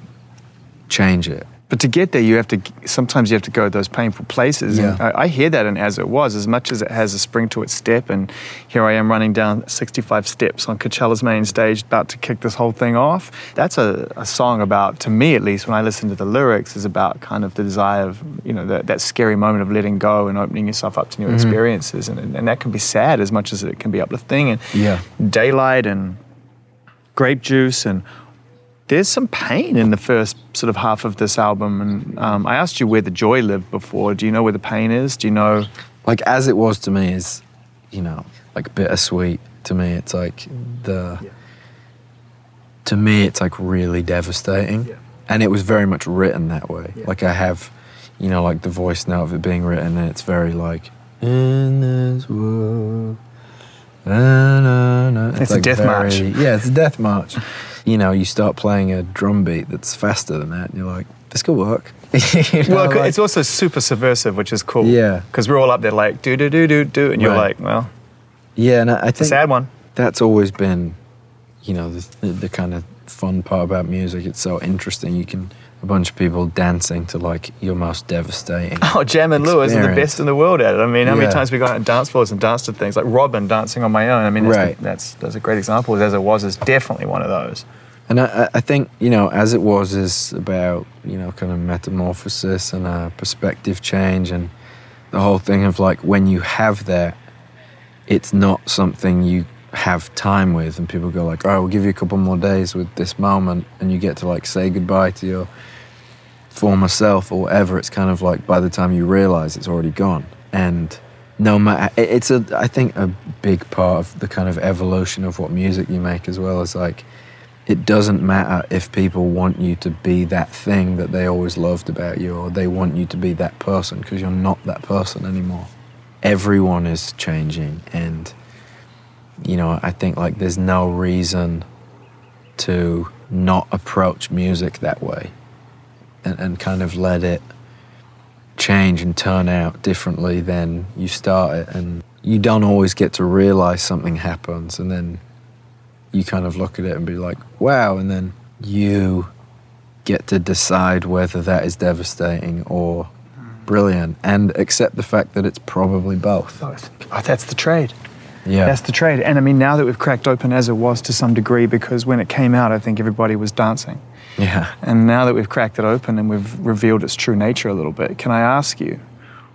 change it But to get there, you have to. Sometimes you have to go to those painful places. And Yeah. I, I hear that in As It Was, as much as it has a spring to its step. And here I am running down 65 steps on Coachella's main stage, about to kick this whole thing off. That's a, a song about, to me at least, when I listen to the lyrics, is about kind of the desire of, you know, that, that scary moment of letting go and opening yourself up to new mm-hmm. experiences. And, and that can be sad as much as it can be uplifting. And Yeah. daylight and grape juice and there's some pain in the first sort of half of this album and um, i asked you where the joy lived before do you know where the pain is do you know like as it was to me is you know like bittersweet to me it's like the to me it's like really devastating Yeah. and it was very much written that way Yeah. like i have you know like the voice note of it being written and it's very like in this world na, na, na." It's a like death march. yeah it's a death march you know you start playing a drum beat that's faster than that and you're like this could work You know, well like- it's also super subversive which is cool Yeah. because we're all up there like do do do do do and you're Right. like well yeah and I, I it's a think sad one that's always been, you know, the, the, the kind of fun part about music. It's so interesting. You can a bunch of people dancing to like your most devastating. oh jam and lewis are the best in the world at it i mean how many Yeah. times we got on dance floors and danced to things like Robyn dancing on my own i mean that's, Right. the, that's that's a great example as it was is definitely one of those And I, I- think you know, as it was, is about you know, kind of metamorphosis and a perspective change, and the whole thing of like when you have that, it's not something you have time with, and people go like, "Oh, we'll give you a couple more days with this moment," and you get to like say goodbye to your former self or whatever. It's kind of like by the time you realize it's already gone, and no matter it's a i think a big part of the kind of evolution of what music you make as well is like it doesn't matter if people want you to be that thing that they always loved about you or they want you to be that person because you're not that person anymore. Everyone is changing and you know i think like there's no reason to not approach music that way and, and kind of let it change and turn out differently than you start it. And you don't always get to realize something happens and then you kind of look at it and be like wow and then you get to decide whether that is devastating or brilliant and accept the fact that it's probably both Both. Oh, that's the trade. yeah That's the trade. And I mean, now that we've cracked open as it was to some degree, because when it came out, I think everybody was dancing. yeah And now that we've cracked it open and we've revealed its true nature a little bit, can I ask you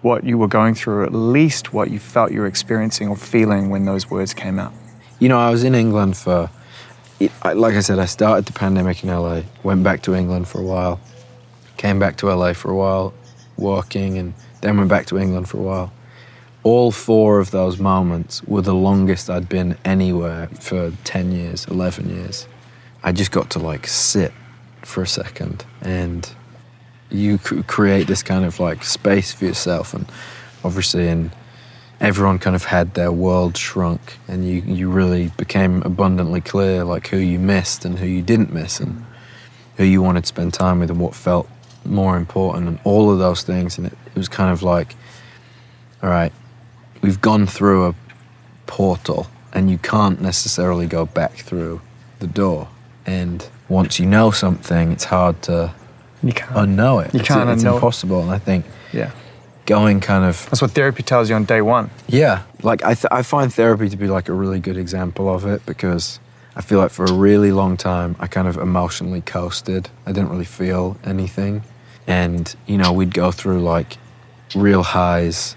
what you were going through, or at least what you felt you were experiencing or feeling when those words came out? You know, I was in England for, like I said, I started the pandemic in LA, went back to England for a while, came back to LA for a while, working, and then went back to England for a while. All four of those moments were the longest I'd been anywhere for 10 years, 11 years. I just got to like sit for a second and you create this kind of like space for yourself and obviously in everyone kind of had their world shrunk and you, you really became abundantly clear like who you missed and who you didn't miss and who you wanted to spend time with and what felt more important and all of those things and it, it was kind of like all right we've gone through a portal and you can't necessarily go back through the door and once you know something it's hard to You can't. unknow it You it's, can't it's unknow it. impossible and i think yeah. Going kind of That's what therapy tells you on day one. yeah, like I, th- I find therapy to be like a really good example of it because I feel like for a really long time I kind of emotionally coasted. I didn't really feel anything, and you know we'd go through like real highs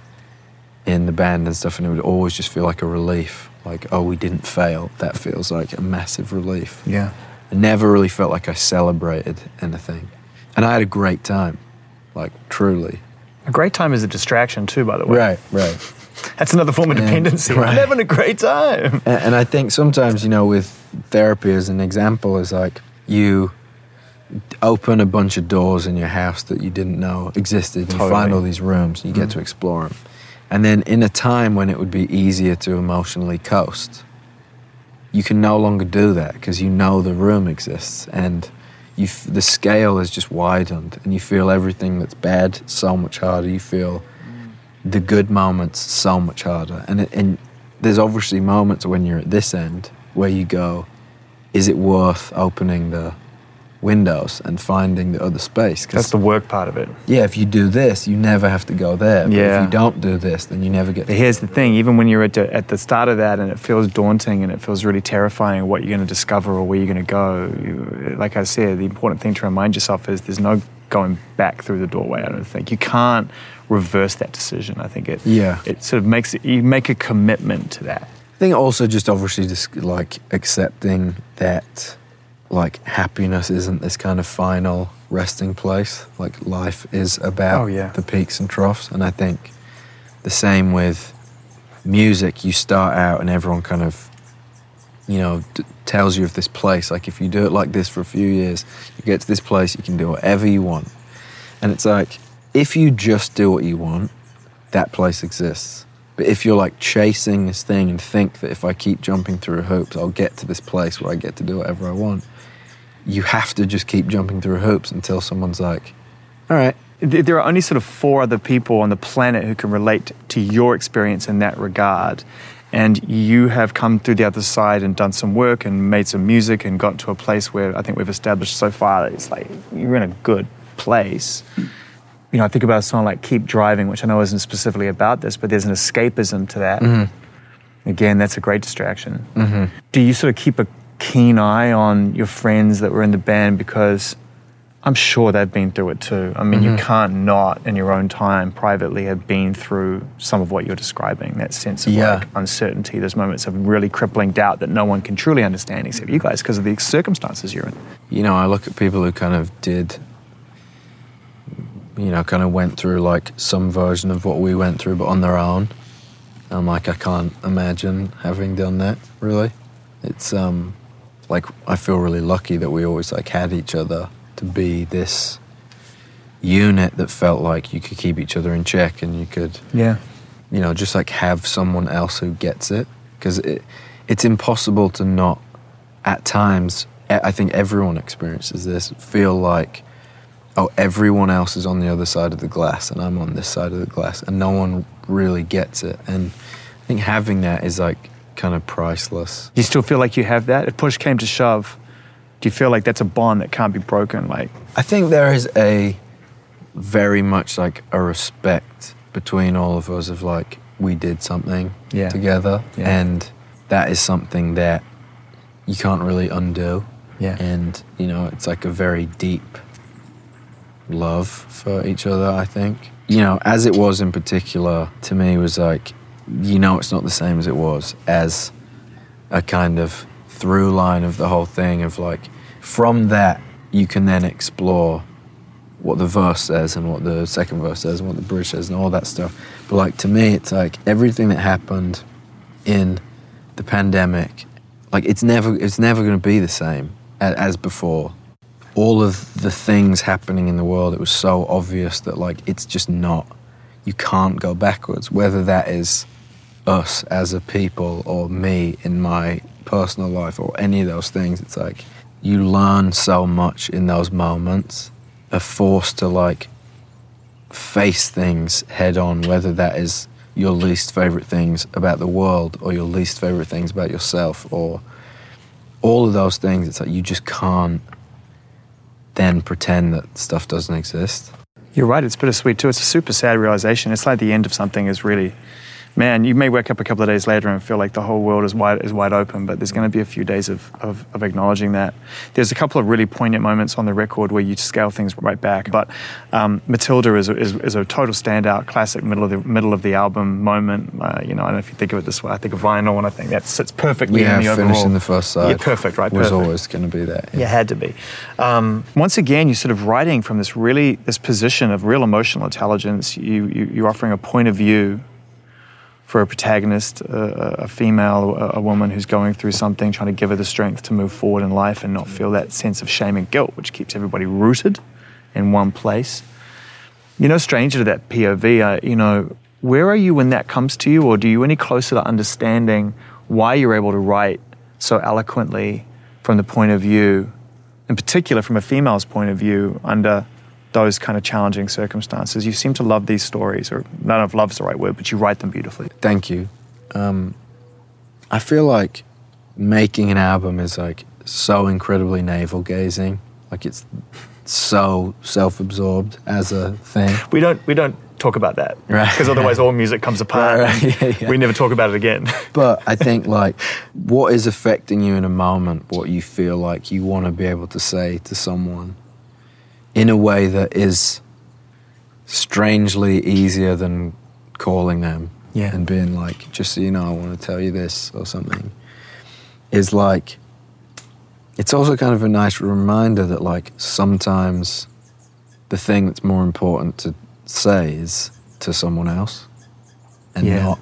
in the band and stuff, and it would always just feel like a relief. Like oh, we didn't fail. That feels like a massive relief. Yeah. I never really felt like I celebrated anything, and I had a great time, like truly. A great time is a distraction too, by the way. Right, right. That's another form of dependency. right. I'm having a great time. And, and I think sometimes, you know, with therapy as an example, is like you open a bunch of doors in your house that you didn't know existed. and You find all these rooms, and you get to mm-hmm. explore them. And then, in a time when it would be easier to emotionally coast, you can no longer do that because you know the room exists and f- the scale is just widened, and you feel everything that's bad so much harder. You feel the good moments so much harder. And it, and there's obviously moments when you're at this end where you go, is it worth opening the windows and finding the other space? That's the work part of it. yeah, if you do this, you never have to go there. But Yeah. if you don't do this, then you never get. But here's the thing: even when you're at the, at the start of that, and it feels daunting, and it feels really terrifying, what you're going to discover or where you're going to go. You, like I said, the important thing to remind yourself is there's no going back through the doorway. I don't think you can't reverse that decision. I think it Yeah. it sort of makes it, you make a commitment to that. I think also just obviously just like accepting that like happiness isn't this kind of final resting place. Like life is about Oh, yeah. the peaks and troughs, and I think the same with music. You start out and everyone kind of you know d- tells you of this place. Like if you do it like this for a few years, you get to this place, you can do whatever you want, and it's like if you just do what you want, that place exists. But if you're like chasing this thing and think that if I keep jumping through hoops, I'll get to this place where I get to do whatever I want, you have to just keep jumping through hoops until someone's like, all right, There are only sort of four other people on the planet who can relate to your experience in that regard. And you have come through the other side and done some work and made some music and got to a place where I think we've established so far that it's like you're in a good place. You know, I think about a song like Keep Driving, which I know isn't specifically about this, but there's an escapism to that. Mm-hmm. Again, that's a great distraction. Mm-hmm. Do you sort of keep a keen eye on your friends that were in the band because I'm sure they've been through it too. I mean, you can't not in your own time privately have been through some of what you're describing. That sense of Yeah. like uncertainty, those moments of really crippling doubt that no one can truly understand except you guys because of the circumstances you're in. you know, I look at people who kind of did, you know, kind of went through like some version of what we went through, but on their own. I'm like, I can't imagine having done that. Really, it's um, like I feel really lucky that we always like had each other to be this unit that felt like you could keep each other in check and you could Yeah. you know, just like have someone else who gets it because it, it's impossible to not. At times, I think everyone experiences this. Feel like, oh, everyone else is on the other side of the glass, and I'm on this side of the glass, and no one really gets it. And I think having that is like kind of priceless. You still feel like you have that? If push came to shove, do you feel like that's a bond that can't be broken? Like, I think there is a very much like a respect between all of us of like we did something Yeah. together Yeah. and that is something that you can't really undo Yeah. and you know it's like a very deep love for each other i think you know as it was in particular to me was like you know it's not the same as it was as a kind of through line of the whole thing of like from that you can then explore what the verse says and what the second verse says and what the bridge says and all that stuff. But like to me it's like everything that happened in the pandemic like it's never it's never going to be the same as, as before. All of the things happening in the world it was so obvious that like it's just not. You can't go backwards whether that is us as a people or me in my personal life or any of those things it's like you learn so much in those moments are forced to like face things head on whether that is your least favorite things about the world or your least favorite things about yourself or all of those things it's like you just can't then pretend that stuff doesn't exist you're right, it's bittersweet too. It's a super sad realization. It's like the end of something is really, man, you may wake up a couple of days later and feel like the whole world is wide, is wide open, but there's going to be a few days of, of, of acknowledging that. There's a couple of really poignant moments on the record where you scale things right back, but um, Matilda is a, is, is a total standout, classic middle of the, middle of the album moment. Uh, you know, I don't know if you think of it this way. I think of vinyl and I think that sits perfectly yeah in the overall. finishing the first side Yeah, perfect, right? was perfect. always going to be that Yeah, had to be. Um, once again, you're sort of writing from this really this position of real emotional intelligence. You, you you're offering a point of view for a protagonist, a, a female, a, a woman who's going through something, trying to give her the strength to move forward in life and not feel that sense of shame and guilt, which keeps everybody rooted in one place. You're no stranger to that POV. Uh, you know, where are you when that comes to you, or do you any closer to understanding why you're able to write so eloquently from the point of view, in particular from a female's point of view, under those kind of challenging circumstances? You seem to love these stories, or none of love's the right word, but you write them beautifully. Thank you. Um, I feel like making an album is like so incredibly navel gazing. Like it's so self absorbed as a thing. We don't we don't talk about that, Right. Because otherwise, all music comes apart. Right, right, yeah, yeah. We never talk about it again. But I think like what is affecting you in a moment, what you feel like you want to be able to say to someone in a way that is strangely easier than calling them Yeah. and being like, just so you know, I want to tell you this or something, is like, it's also kind of a nice reminder that like sometimes the thing that's more important to say is to someone else and Yeah. not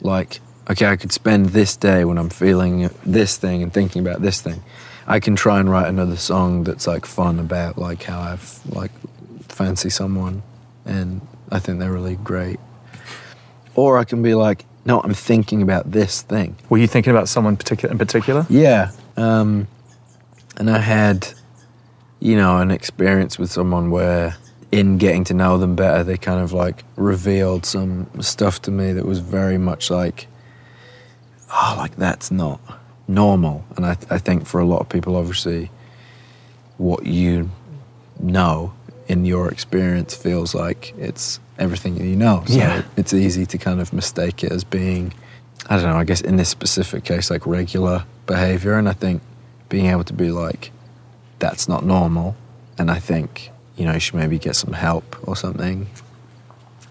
like okay i could spend this day when i'm feeling this thing and thinking about this thing i can try and write another song that's like fun about like how i've like fancy someone and i think they're really great or i can be like no i'm thinking about this thing Were you thinking about someone particular in particular? yeah. Um, and I had, you know, an experience with someone where, in getting to know them better, they kind of like revealed some stuff to me that was very much like, oh, like that's not normal. And I, I think for a lot of people, obviously, what you know in your experience feels like it's everything that you know. So Yeah. it's easy to kind of mistake it as being, I don't know, I guess in this specific case, like regular behavior. And I think being able to be like, that's not normal. And I think, you know, you should maybe get some help or something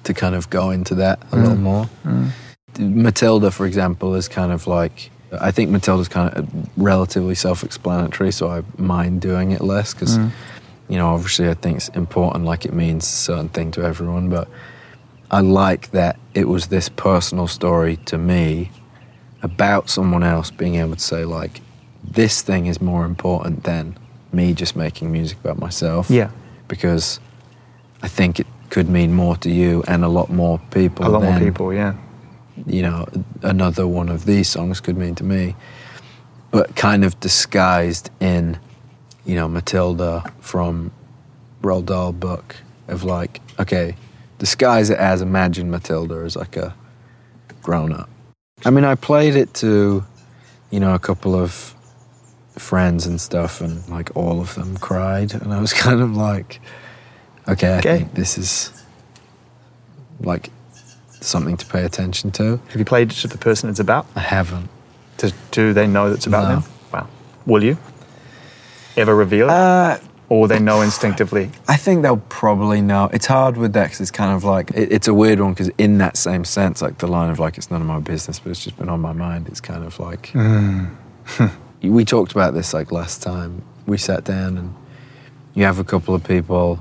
to kind of go into that a little mm. more. Mm. Matilda, for example, is kind of like, I think Matilda's kind of uh, relatively self explanatory, so I mind doing it less because, mm. you know, obviously I think it's important, like it means a certain thing to everyone, but I like that it was this personal story to me about someone else being able to say like this thing is more important than me just making music about myself. Yeah. Because I think it could mean more to you and a lot more people. A lot more people, yeah. You know, another one of these songs could mean to me. But kind of disguised in, you know, Matilda from Roald Dahl book of like, okay, disguise it as imagine Matilda as like a grown up. I mean, I played it to, you know, a couple of friends and stuff, and like all of them cried, and I was kind of like, okay, I Okay. think this is like something to pay attention to. Have you played it to the person it's about? I haven't. Do, do they know that it's about No. them? Wow. Will you ever reveal it? Uh, or they know instinctively? I think they'll probably know. It's hard with that because it's kind of like it, it's a weird one because in that same sense, like the line of like it's none of my business, but it's just been on my mind. It's kind of like we talked about this like last time we sat down, and you have a couple of people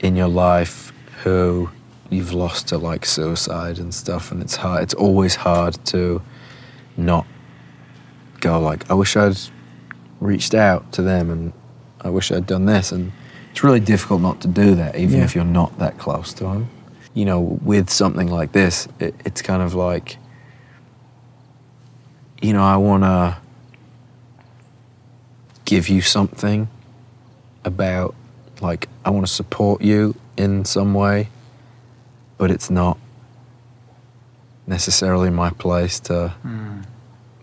in your life who you've lost to like suicide and stuff, and it's hard. It's always hard to not go like I wish I'd reached out to them and I wish I'd done this. And it's really difficult not to do that, even Yeah. if you're not that close to them. You know, with something like this, it, it's kind of like, you know, I want to give you something about, like, I want to support you in some way, but it's not necessarily my place to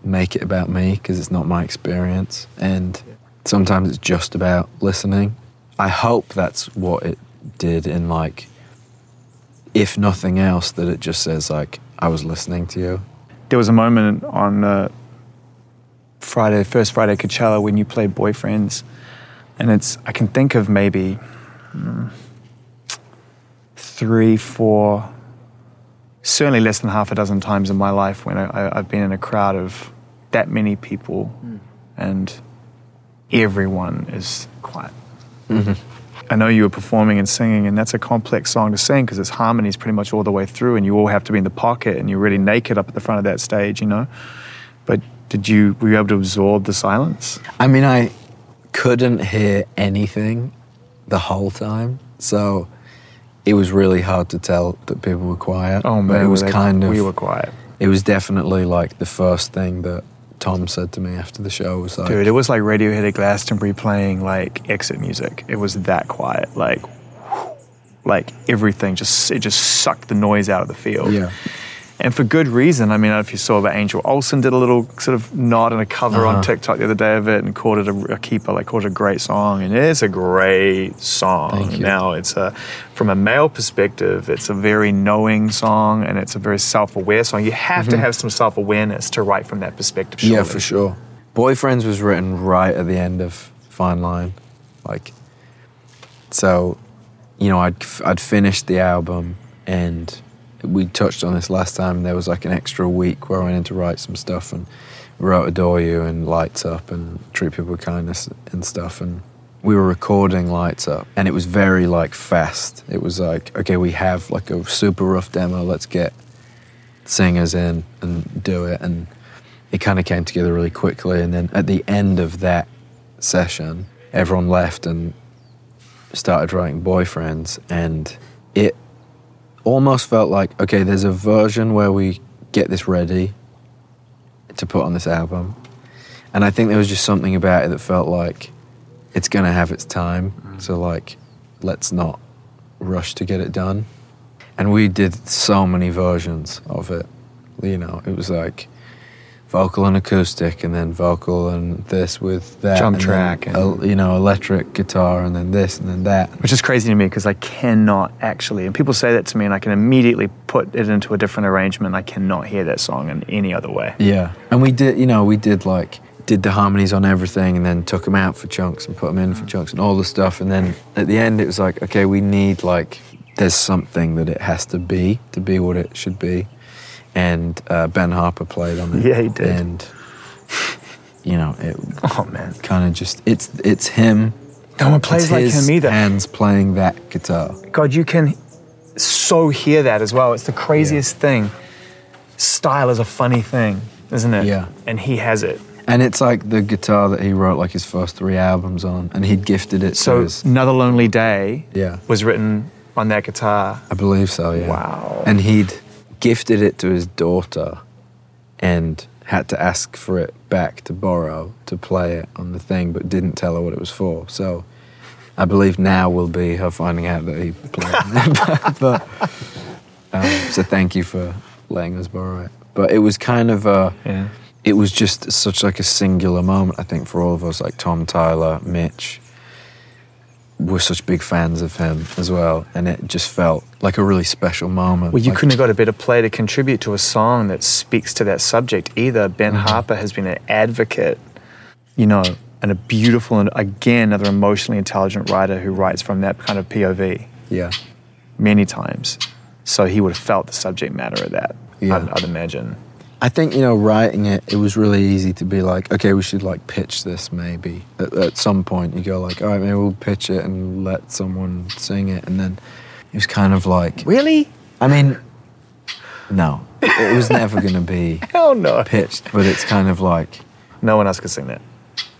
make it about me because it's not my experience. And sometimes it's just about listening. I hope that's what it did in like, if nothing else, that it just says like, I was listening to you. There was a moment on uh, Friday, first Friday Coachella, when you played Boyfriends, and it's I can think of maybe mm, three, four, certainly less than half a dozen times in my life when I, I, I've been in a crowd of that many people, hmm. and everyone is quiet. Mm-hmm. I know you were performing and singing, and that's a complex song to sing because it's harmonies pretty much all the way through, and you all have to be in the pocket, and you're really naked up at the front of that stage, you know. But did you were you able to absorb the silence? I mean, I couldn't hear anything the whole time, so it was really hard to tell that people were quiet. Oh man, but it was they- kind of we were quiet, It was definitely like the first thing that Tom said to me after the show was like, dude. It was like Radiohead at Glastonbury playing like exit music. It was that quiet, like like everything just it just sucked the noise out of the field. yeah, and for good reason. I mean, I don't know if you saw, but Angel Olsen did a little sort of nod and a cover on Uh-huh. TikTok the other day of it and called it a, a keeper, like called it a great song. And it's a great song. Now, it's a, from a male perspective, it's a very knowing song and it's a very self aware song. You have to have some self awareness to write from that perspective. Mm-hmm. yeah, for sure. Boyfriends was written right at the end of Fine Line, like, so, you know, I'd I'd finished the album and we touched on this last time. There was like an extra week where I went in to write some stuff and wrote "Adore You" and "Lights Up" and "Treat People with Kindness" and stuff. And we were recording "Lights Up" and it was very like fast. It was like, okay, we have like a super rough demo. Let's get singers in and do it. And it kind of came together really quickly. And then at the end of that session, everyone left and started writing boyfriends. And it almost felt like, okay, there's a version where we get this ready to put on this album. And I think there was just something about it that felt like it's going to have its time. Mm. So, like, let's not rush to get it done. And we did so many versions of it. You know, it was like vocal and acoustic, and then vocal and this with that. Jump and then, track and- you know, electric guitar, and then this and then that. Which is crazy to me because I cannot actually, and people say that to me, and I can immediately put it into a different arrangement. I cannot hear that song in any other way. Yeah, and we did, you know, we did like did the harmonies on everything, and then took them out for chunks and put them in for mm. chunks and all the stuff, and then at the end it was like, okay, we need like there's something that it has to be to be what it should be, and uh, Ben Harper played on it. Yeah, he did. and you know it Oh man, kind of just it's it's him. no one plays like his him either. Hands playing that guitar. God, you can so hear that as well. It's the craziest thing. Style is a funny thing, isn't it? Yeah. And he has it. And it's like the guitar that he wrote like his first three albums on, and he'd gifted it to So his. Another Lonely Day Yeah. was written on that guitar. I believe so, yeah. Wow. And he'd gifted it to his daughter and had to ask for it back to borrow to play it on the thing, but didn't tell her what it was for. So I believe now will be her finding out that he played it. but, um, so thank you for letting us borrow it. But it was kind of a. Yeah. It was just such like a singular moment, I think, for all of us, like Tom Tyler, Mitch, we're such big fans of him as well, and it just felt like a really special moment. Well, you Like, couldn't have got a better play to contribute to a song that speaks to that subject either. Ben Mm-hmm. Harper has been an advocate, you know, and a beautiful and again another emotionally intelligent writer who writes from that kind of POV Yeah, many times. So he would have felt the subject matter of that. Yeah. I'd, I'd imagine. I think you know, writing it, it was really easy to be like, okay, we should like pitch this maybe. At, at some point, you go like, all right, maybe we'll pitch it and let someone sing it, and then it was kind of like, Really? I mean, no, it was never going to be Hell no. pitched, but it's kind of like No one else could sing that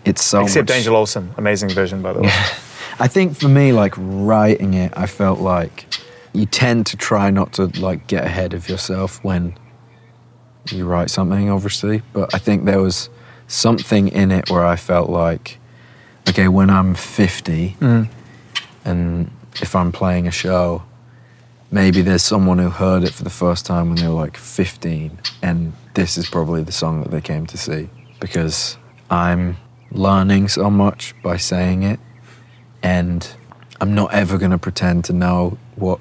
it's so except much, Angel Olsen. Amazing version, by the way. I think for me, like writing it, I felt like you tend to try not to like get ahead of yourself when you write something, obviously. But I think there was something in it where I felt like, okay, when I'm 50 Mm. and if I'm playing a show, maybe there's someone who heard it for the first time when they were like 15, and this is probably the song that they came to see because I'm learning so much by saying it, and I'm not ever going to pretend to know what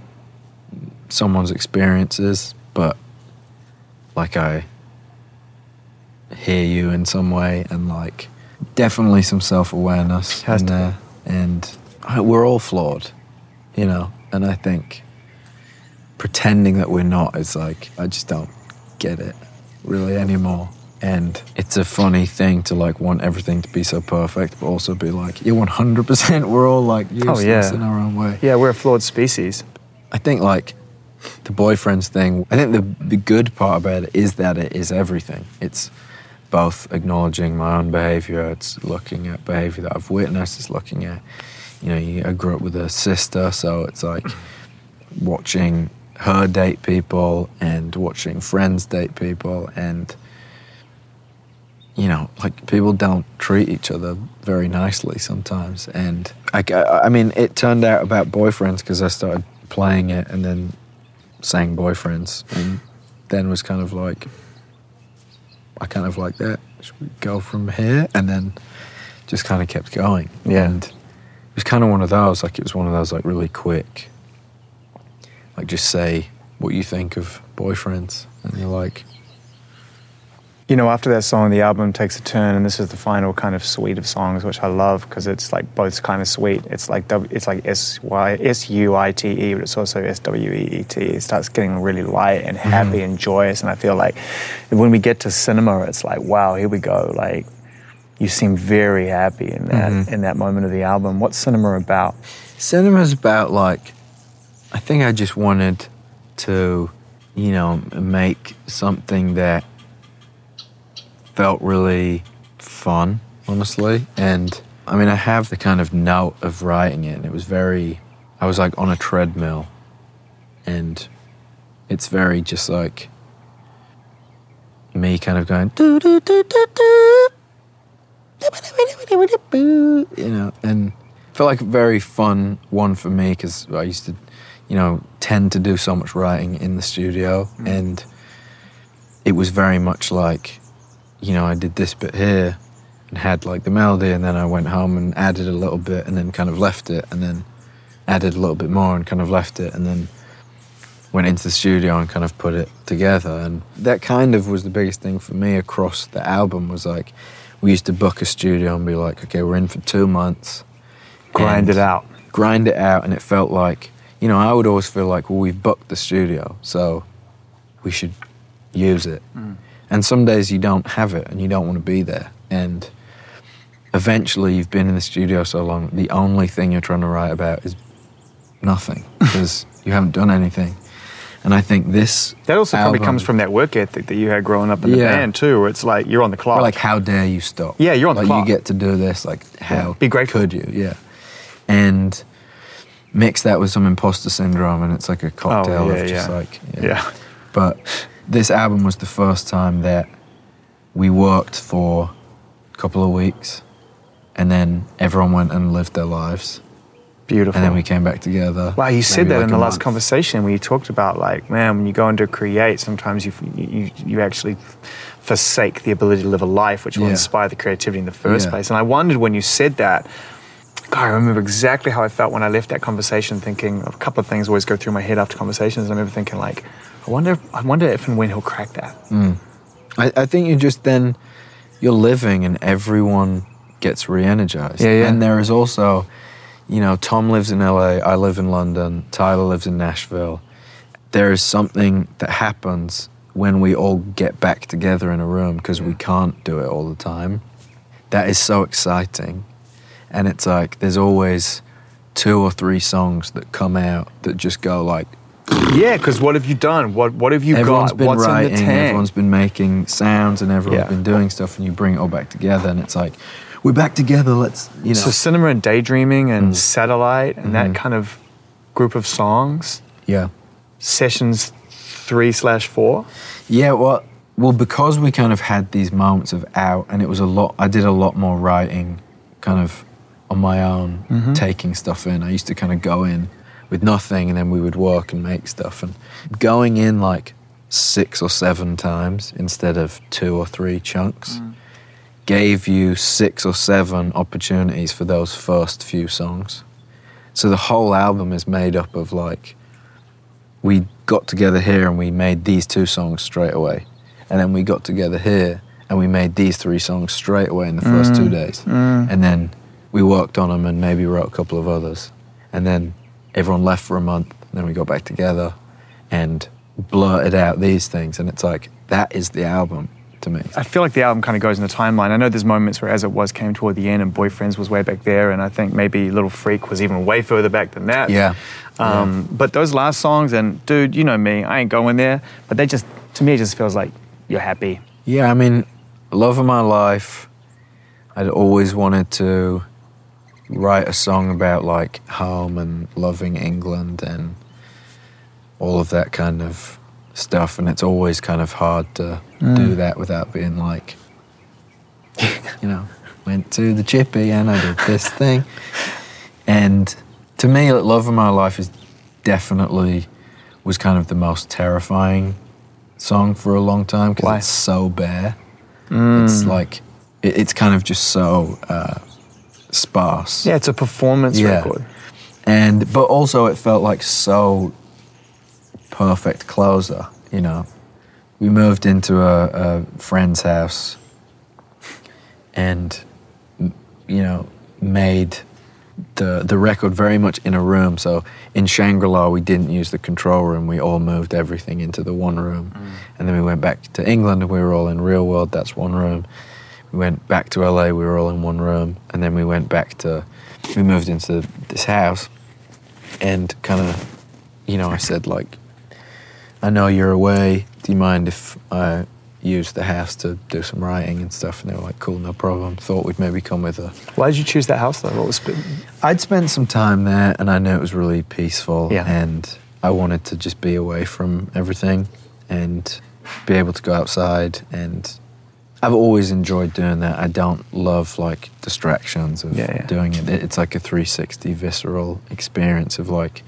someone's experience is, but like I hear you in some way, and like definitely some self awareness in to be. there, and I, we're all flawed, you know, and I think pretending that we're not is like I just don't get it really anymore. And it's a funny thing to like want everything to be so perfect, but also be like, you're 100%, we're all like oh, useless yeah. in our own way. Yeah, we're a flawed species. I think like the boyfriends thing, I think the, the good part about it is that it is everything. It's both acknowledging my own behavior, it's looking at behavior that I've witnessed, it's looking at, you know, I grew up with a sister, so it's like watching her date people and watching friends date people and you know like people don't treat each other very nicely sometimes and I, I mean it turned out about boyfriends because i started playing it and then sang boyfriends and then was kind of like i kind of like that. Should we go from here? And then just kind of kept going. Yeah. and it was kind of one of those like it was one of those like really quick like just say what you think of boyfriends. And you're like You know, after that song, the album takes a turn, and this is the final kind of suite of songs, which I love because it's like both kind of sweet. It's like w, it's like S Y S U I T E, but it's also S W E E T. It starts getting really light and mm-hmm. happy and joyous, and I feel like when we get to cinema, it's like, wow, here we go. Like you seem very happy in that mm-hmm. in that moment of the album. What's cinema about? cinema's about like i think i just wanted to you know make something that felt really fun honestly. And i mean i have the kind of note of writing it and it was very i was like on a treadmill. And it's very just like me kind of going "Doo, doo, doo, doo, doo." you know, and felt like a very fun one for me because I used to, you know, tend to do so much writing in the studio, hmm. and it was very much like, you know, I did this bit here and had like the melody, and then I went home and added a little bit, and then kind of left it, and then added a little bit more and kind of left it, and then went into the studio and kind of put it together, and that kind of was the biggest thing for me across the album was like. We used to book a studio and be like, okay, we're in for two months Grind it out. grind it out and it felt like you know i would always feel like well we've booked the studio so we should use it mm. And some days you don't have it and you don't want to be there and eventually you've been in the studio so long the only thing you're trying to write about is nothing because you haven't done anything. And I think this That also probably comes from that work ethic that you had growing up in the Yeah. band too, where it's like you're on the clock. Or like, how dare you stop? Yeah, you're on the clock. You get to do this. Like, how Be grateful. could you? Yeah. And mix that with some imposter syndrome, and it's like a oh, cocktail yeah, of just yeah. like, yeah. But this album was the first time that we worked for a couple of weeks, and then everyone went and lived their lives, Beautiful. and then we came back together. Wow, you said that like in the last month. conversation when you talked about like, man, when you go into create, sometimes you you, you actually forsake the ability to live a life which will Yeah. inspire the creativity in the first Yeah. place. And I wondered when you said that. God, I remember exactly how I felt when I left that conversation, thinking a couple of things always go through my head after conversations. I remember thinking like, I wonder, I wonder if and when he'll crack that. Mm. I, I think you just then you're living and everyone gets re-energized. Yeah, yeah. And there is also, you know, Tom lives in LA, I live in London, Tyler lives in Nashville. There is something that happens when we all get back together in a room because we can't do it all the time. That is so exciting. And it's like there's always two or three songs that come out that just go like Yeah, because what have you done? What what have you everyone's got? been What's writing, in the tank? everyone's been making sounds, and everyone's Yeah. been doing stuff, and you bring it all back together, and it's like, we're back together. Let's, you know, So cinema and daydreaming and Mm. satellite and that Mhm. kind of group of songs, yeah, sessions three slash four. yeah. Well, well, because we kind of had these moments of out, and it was a lot. I did a lot more writing, kind of on my own, Mhm. taking stuff in. I used to kind of go in with nothing, and then we would work and make stuff, and going in like six or seven times instead of two or three chunks. Mm. gave you six or seven opportunities for those first few songs. So the whole album is made up of like, we got together here and we made these two songs straight away. And then we got together here and we made these three songs straight away in the first two mm. days. Mm. And then we worked on them and maybe wrote a couple of others. And then everyone left for a month. And then we got back together and blurted out these things. And it's like, that is the album to me. I feel like the album kind of goes in the timeline. I know there's moments where As It Was came toward the end and Boyfriends was way back there, and I think maybe Little Freak was even way further back than that. Yeah. Um, But those last songs, and dude, you know me, I ain't going there, but they just, to me, it just feels like you're happy. Yeah, I mean, love of my life. I'd always wanted to write a song about like home and loving England and all of that kind of stuff, and it's always kind of hard to do that without being like, you know, went to the chippy and I did this thing. And to me, love of my life is definitely was kind of the most terrifying song for a long time because it's so bare. It's like it, it's kind of just so uh, sparse. Yeah, it's a performance Yeah. record. And but also it felt like so perfect closer. You know, we moved into a, a friend's house, and you know made the the record very much in a room. So in Shangri La, we didn't use the control room. We all moved everything into the one room, mm. and then we went back to England, and we were all in Real World. That's one room. We went back to LA. We were all in one room, and then we went back to. We moved into this house, and kind of, you know, I said like, I know you're away. Do you mind if I use the house to do some writing and stuff? And they were like, cool, no problem. Thought we'd maybe come with her. Why did you choose that house though? What was I'd spent some time there, and I knew it was really peaceful, Yeah. and I wanted to just be away from everything and be able to go outside. And I've always enjoyed doing that. I don't love like distractions of Yeah, yeah. doing it. It's like a 360 visceral experience of like,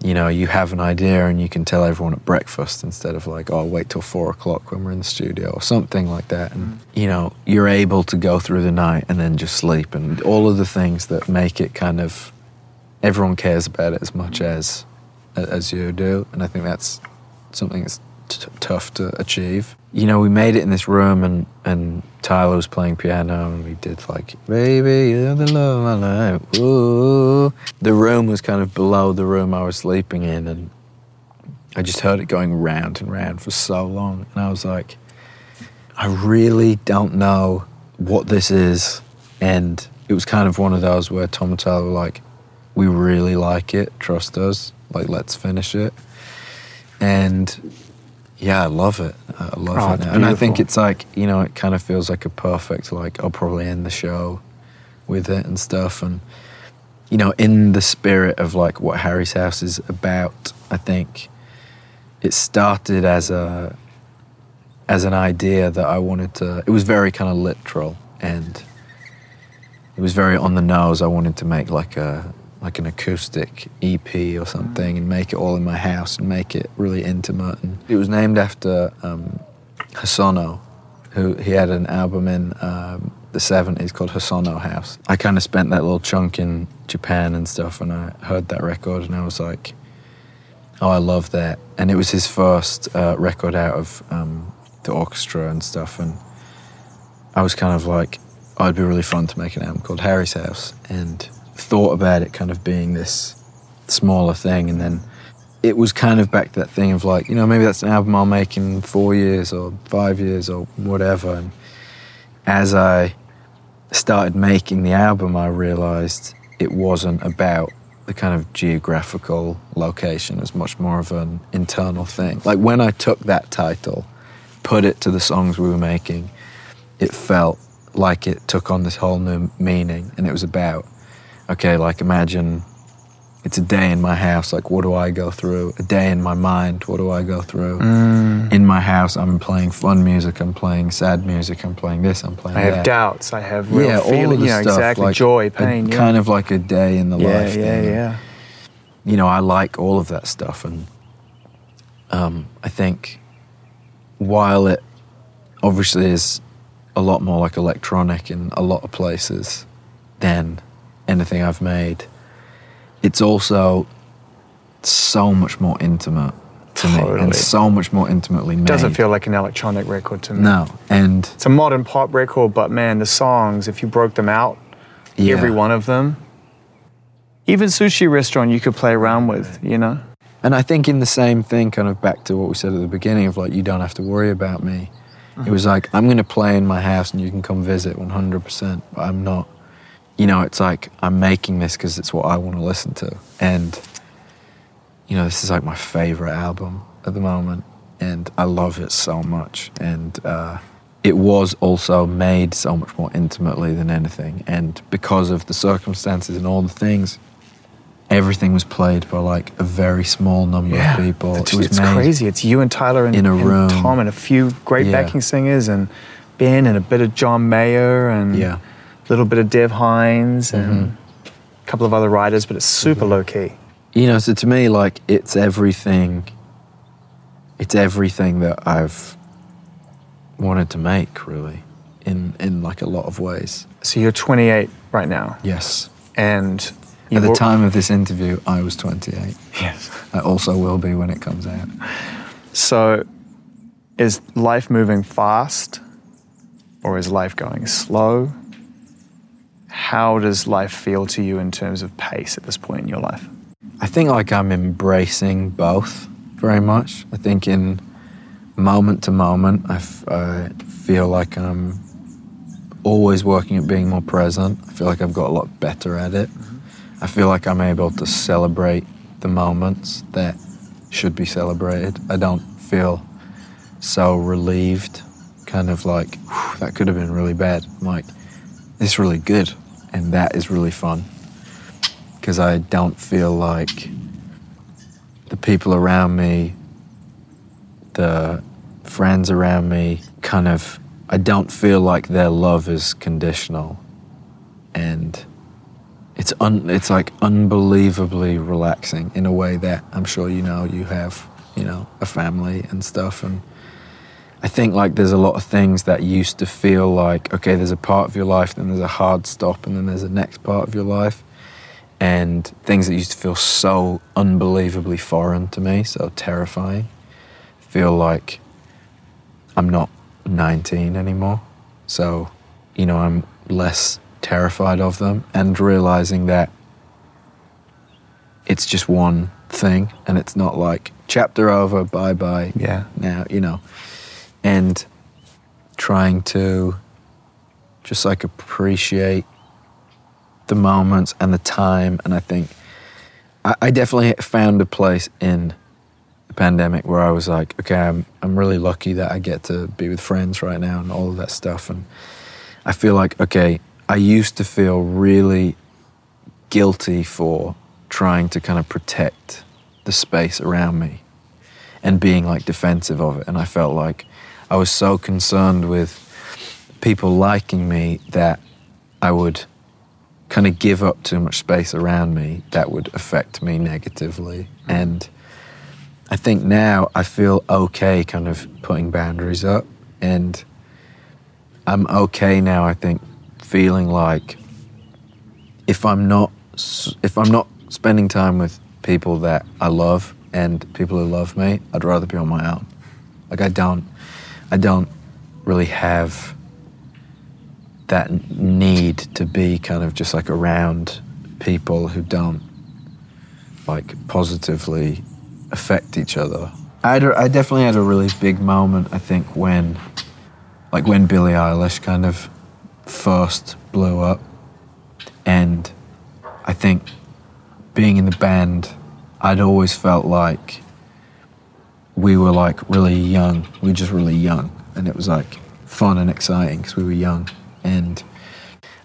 you know, you have an idea and you can tell everyone at breakfast instead of like, oh, wait till four o'clock when we're in the studio or something like that. And, mm. you know, you're able to go through the night and then just sleep and all of the things that make it kind of, everyone cares about it as much mm. as, as you do. And I think that's something that's t- tough to achieve. You know, we made it in this room and, and Tyler was playing piano and we did like, Baby, you're the love of my life. Ooh. The room was kind of below the room I was sleeping in and I just heard it going round and round for so long. And I was like, I really don't know what this is. And it was kind of one of those where Tom and Tyler were like, we really like it, trust us. Like, let's finish it. And yeah, I love it. I love Oh, it. And I think it's like, you know, it kind of feels like a perfect, like, I'll probably end the show with it and stuff. And, you know, in the spirit of like what Harry's House is about, I think it started as a, as an idea that I wanted to, it was very kind of literal and it was very on the nose. I wanted to make like a, like an acoustic EP or something and make it all in my house and make it really intimate. And it was named after um, who he had an album in um, the 70s called Hosono House. I kind of spent that little chunk in Japan and stuff and I heard that record and I was like, oh, I love that. And it was his first uh, record out of um, the orchestra and stuff. And I was kind of like, oh, it'd be really fun to make an album called Harry's House. And thought about it kind of being this smaller thing. And then it was kind of back to that thing of like, you know, maybe that's an album I'll make in four years or five years or whatever. And as I started making the album, I realized it wasn't about the kind of geographical location. It was much more of an internal thing. Like when I took that title, put it to the songs we were making, it felt like it took on this whole new meaning. And it was about, okay, like imagine it's a day in my house. Like, what do I go through? A day in my mind. What do I go through? Mm. In my house, I'm playing fun music. I'm playing sad music. I'm playing this. I'm playing that. I have doubts. I have real yeah, all of the know, stuff. exactly. like Joy, a- pain. yeah. Kind of like a day in the yeah, life. yeah, thing. yeah. You know, I like all of that stuff, and um, I think while it obviously is a lot more like electronic in a lot of places than anything I've made, it's also so much more intimate to me and so much more intimately made. Doesn't feel like an electronic record to me. no, and It's a modern pop record, but man, the songs, if you broke them out, yeah. every one of them, even sushi restaurant you could play around with, you know? And I think in the same thing, kind of back to what we said at the beginning of like, you don't have to worry about me. It was like, I'm going to play in my house and you can come visit 100%. But I'm not, you know, it's like, I'm making this because it's what I want to listen to. And, you know, this is like my favorite album at the moment. And I love it so much. And uh, it was also made so much more intimately than anything. And because of the circumstances and all the things, everything was played by like a very small number of people. It's, it it's crazy. It's you and Tyler and, in a and room. Tom and a few great Yeah. backing singers and Ben and a bit of John Mayer and Yeah. Mm-hmm. a little bit of Dev Hynes and a couple of other writers, but it's super low key. you know so to me like it's everything it's everything that i've wanted to make really in in like a lot of ways So you're 28 right now, yes and at the time of this interview i was 28 Yes. i also will be when it comes out So, is life moving fast or is life going slow? How does life feel to you in terms of pace at this point in your life? i think like i'm embracing both very much i think in moment to moment I, f- I feel like i'm always working at being more present i feel like i've got a lot better at it mm-hmm. I feel like I'm able to celebrate the moments that should be celebrated. I don't feel so relieved, kind of like, that could have been really bad. I'm like, is really good, and that is really fun. Because I don't feel like the people around me, the friends around me, kind of, I don't feel like their love is conditional. And it's un, it's like unbelievably relaxing in a way that I'm sure you know you have you know a family and stuff and I think like there's a lot of things that used to feel like okay there's a part of your life then there's a hard stop and then there's a next part of your life. And things that used to feel so unbelievably foreign to me so terrifying feel like I'm not 19 anymore. So you know I'm less terrified of them and realizing that it's just one thing and it's not like chapter over bye bye Yeah. now you know and trying to just like appreciate the moments and the time and i think I, I definitely found a place in the pandemic where I was like, okay, I'm I'm really lucky that I get to be with friends right now and all of that stuff. And I feel like, okay, I used to feel really guilty for trying to kind of protect the space around me and being like defensive of it. And I felt like I was so concerned with people liking me that I would kind of give up too much space around me that would affect me negatively. And I think now I feel okay kind of putting boundaries up and I'm okay now I think feeling like if I'm not if I'm not spending time with people that I love and people who love me, I'd rather be on my own. Like I don't I don't really have that need to be kind of just like around people who don't like positively affect each other. I, definitely had a really big moment, I think, when like when Billie Eilish kind of first blew up. And I think being in the band, I'd always felt like we were like really young. We were just really young. And it was like fun and exciting because we were young. And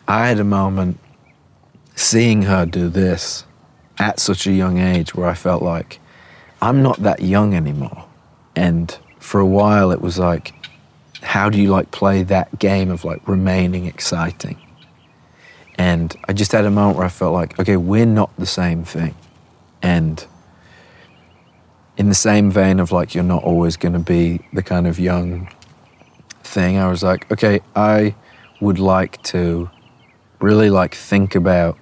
I had a moment seeing her do this at such a young age where I felt like I'm not that young anymore. And for a while, it was like, how do you like play that game of like remaining exciting? And I just had a moment where I felt like, okay, we're not the same thing. And in the same vein of like, you're not always going to be the kind of young thing, I was like, okay, I would like to really like think about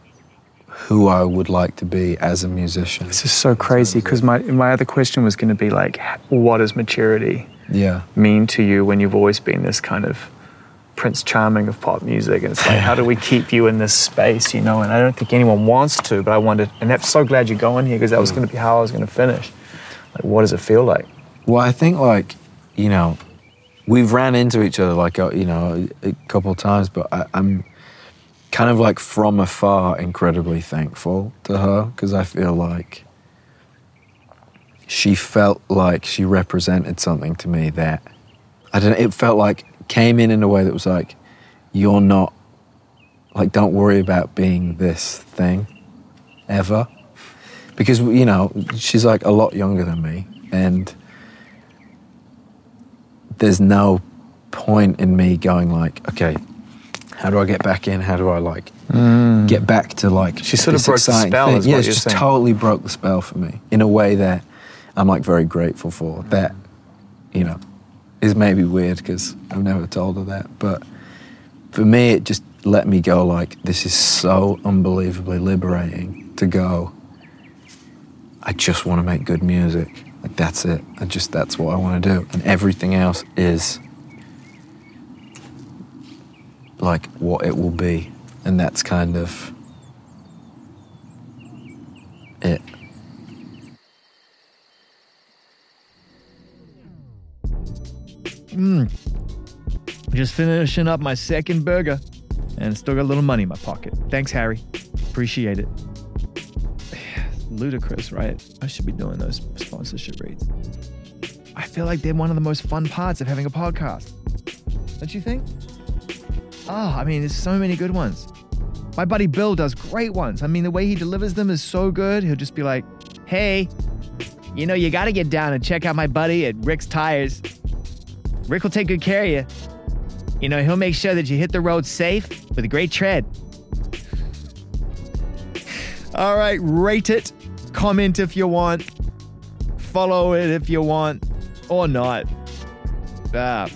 who I would like to be as a musician. This is so crazy because my my other question was going to be like, what does maturity Yeah. mean to you when you've always been this kind of Prince Charming of pop music? And it's like, how do we keep you in this space, you know? And I don't think anyone wants to, but I wanted, and I'm so glad you're going here because that was hmm. going to be how I was going to finish. Like, what does it feel like? Well, I think like you know, we've ran into each other like uh, you know a, couple times, but I, I'm kind of like from afar incredibly thankful to her because I feel like she felt like she represented something to me that I don't. It felt like came in in a way that was like, you're not like don't worry about being this thing ever because you know she's like a lot younger than me and there's no point in me going like okay how do i get back in how do i like mm. get back to like She sort of broke the spell, thing? yeah what just saying. totally broke the spell for me in a way that i'm like very grateful for that you know is maybe weird because i've never told her that but for me it just let me go like this is so unbelievably liberating to go I just want to make good music. Like that's it. I just that's what I want to do. And everything else is like what it will be. And that's kind of it. Hmm. Just finishing up my second burger and still got a little money in my pocket. Thanks, Harry. Appreciate it. Ludicrous, right? I should be doing those sponsorship reads. I feel like they're one of the most fun parts of having a podcast. Don't you think? Oh, I mean, there's so many good ones. My buddy Bill does great ones. I mean, the way he delivers them is so good. He'll just be like, hey, you know, you got to get down and check out my buddy at Rick's Tires. Rick will take good care of you. You know, he'll make sure that you hit the road safe with a great tread. All right, rate it, comment if you want, follow it if you want, or not. Ah.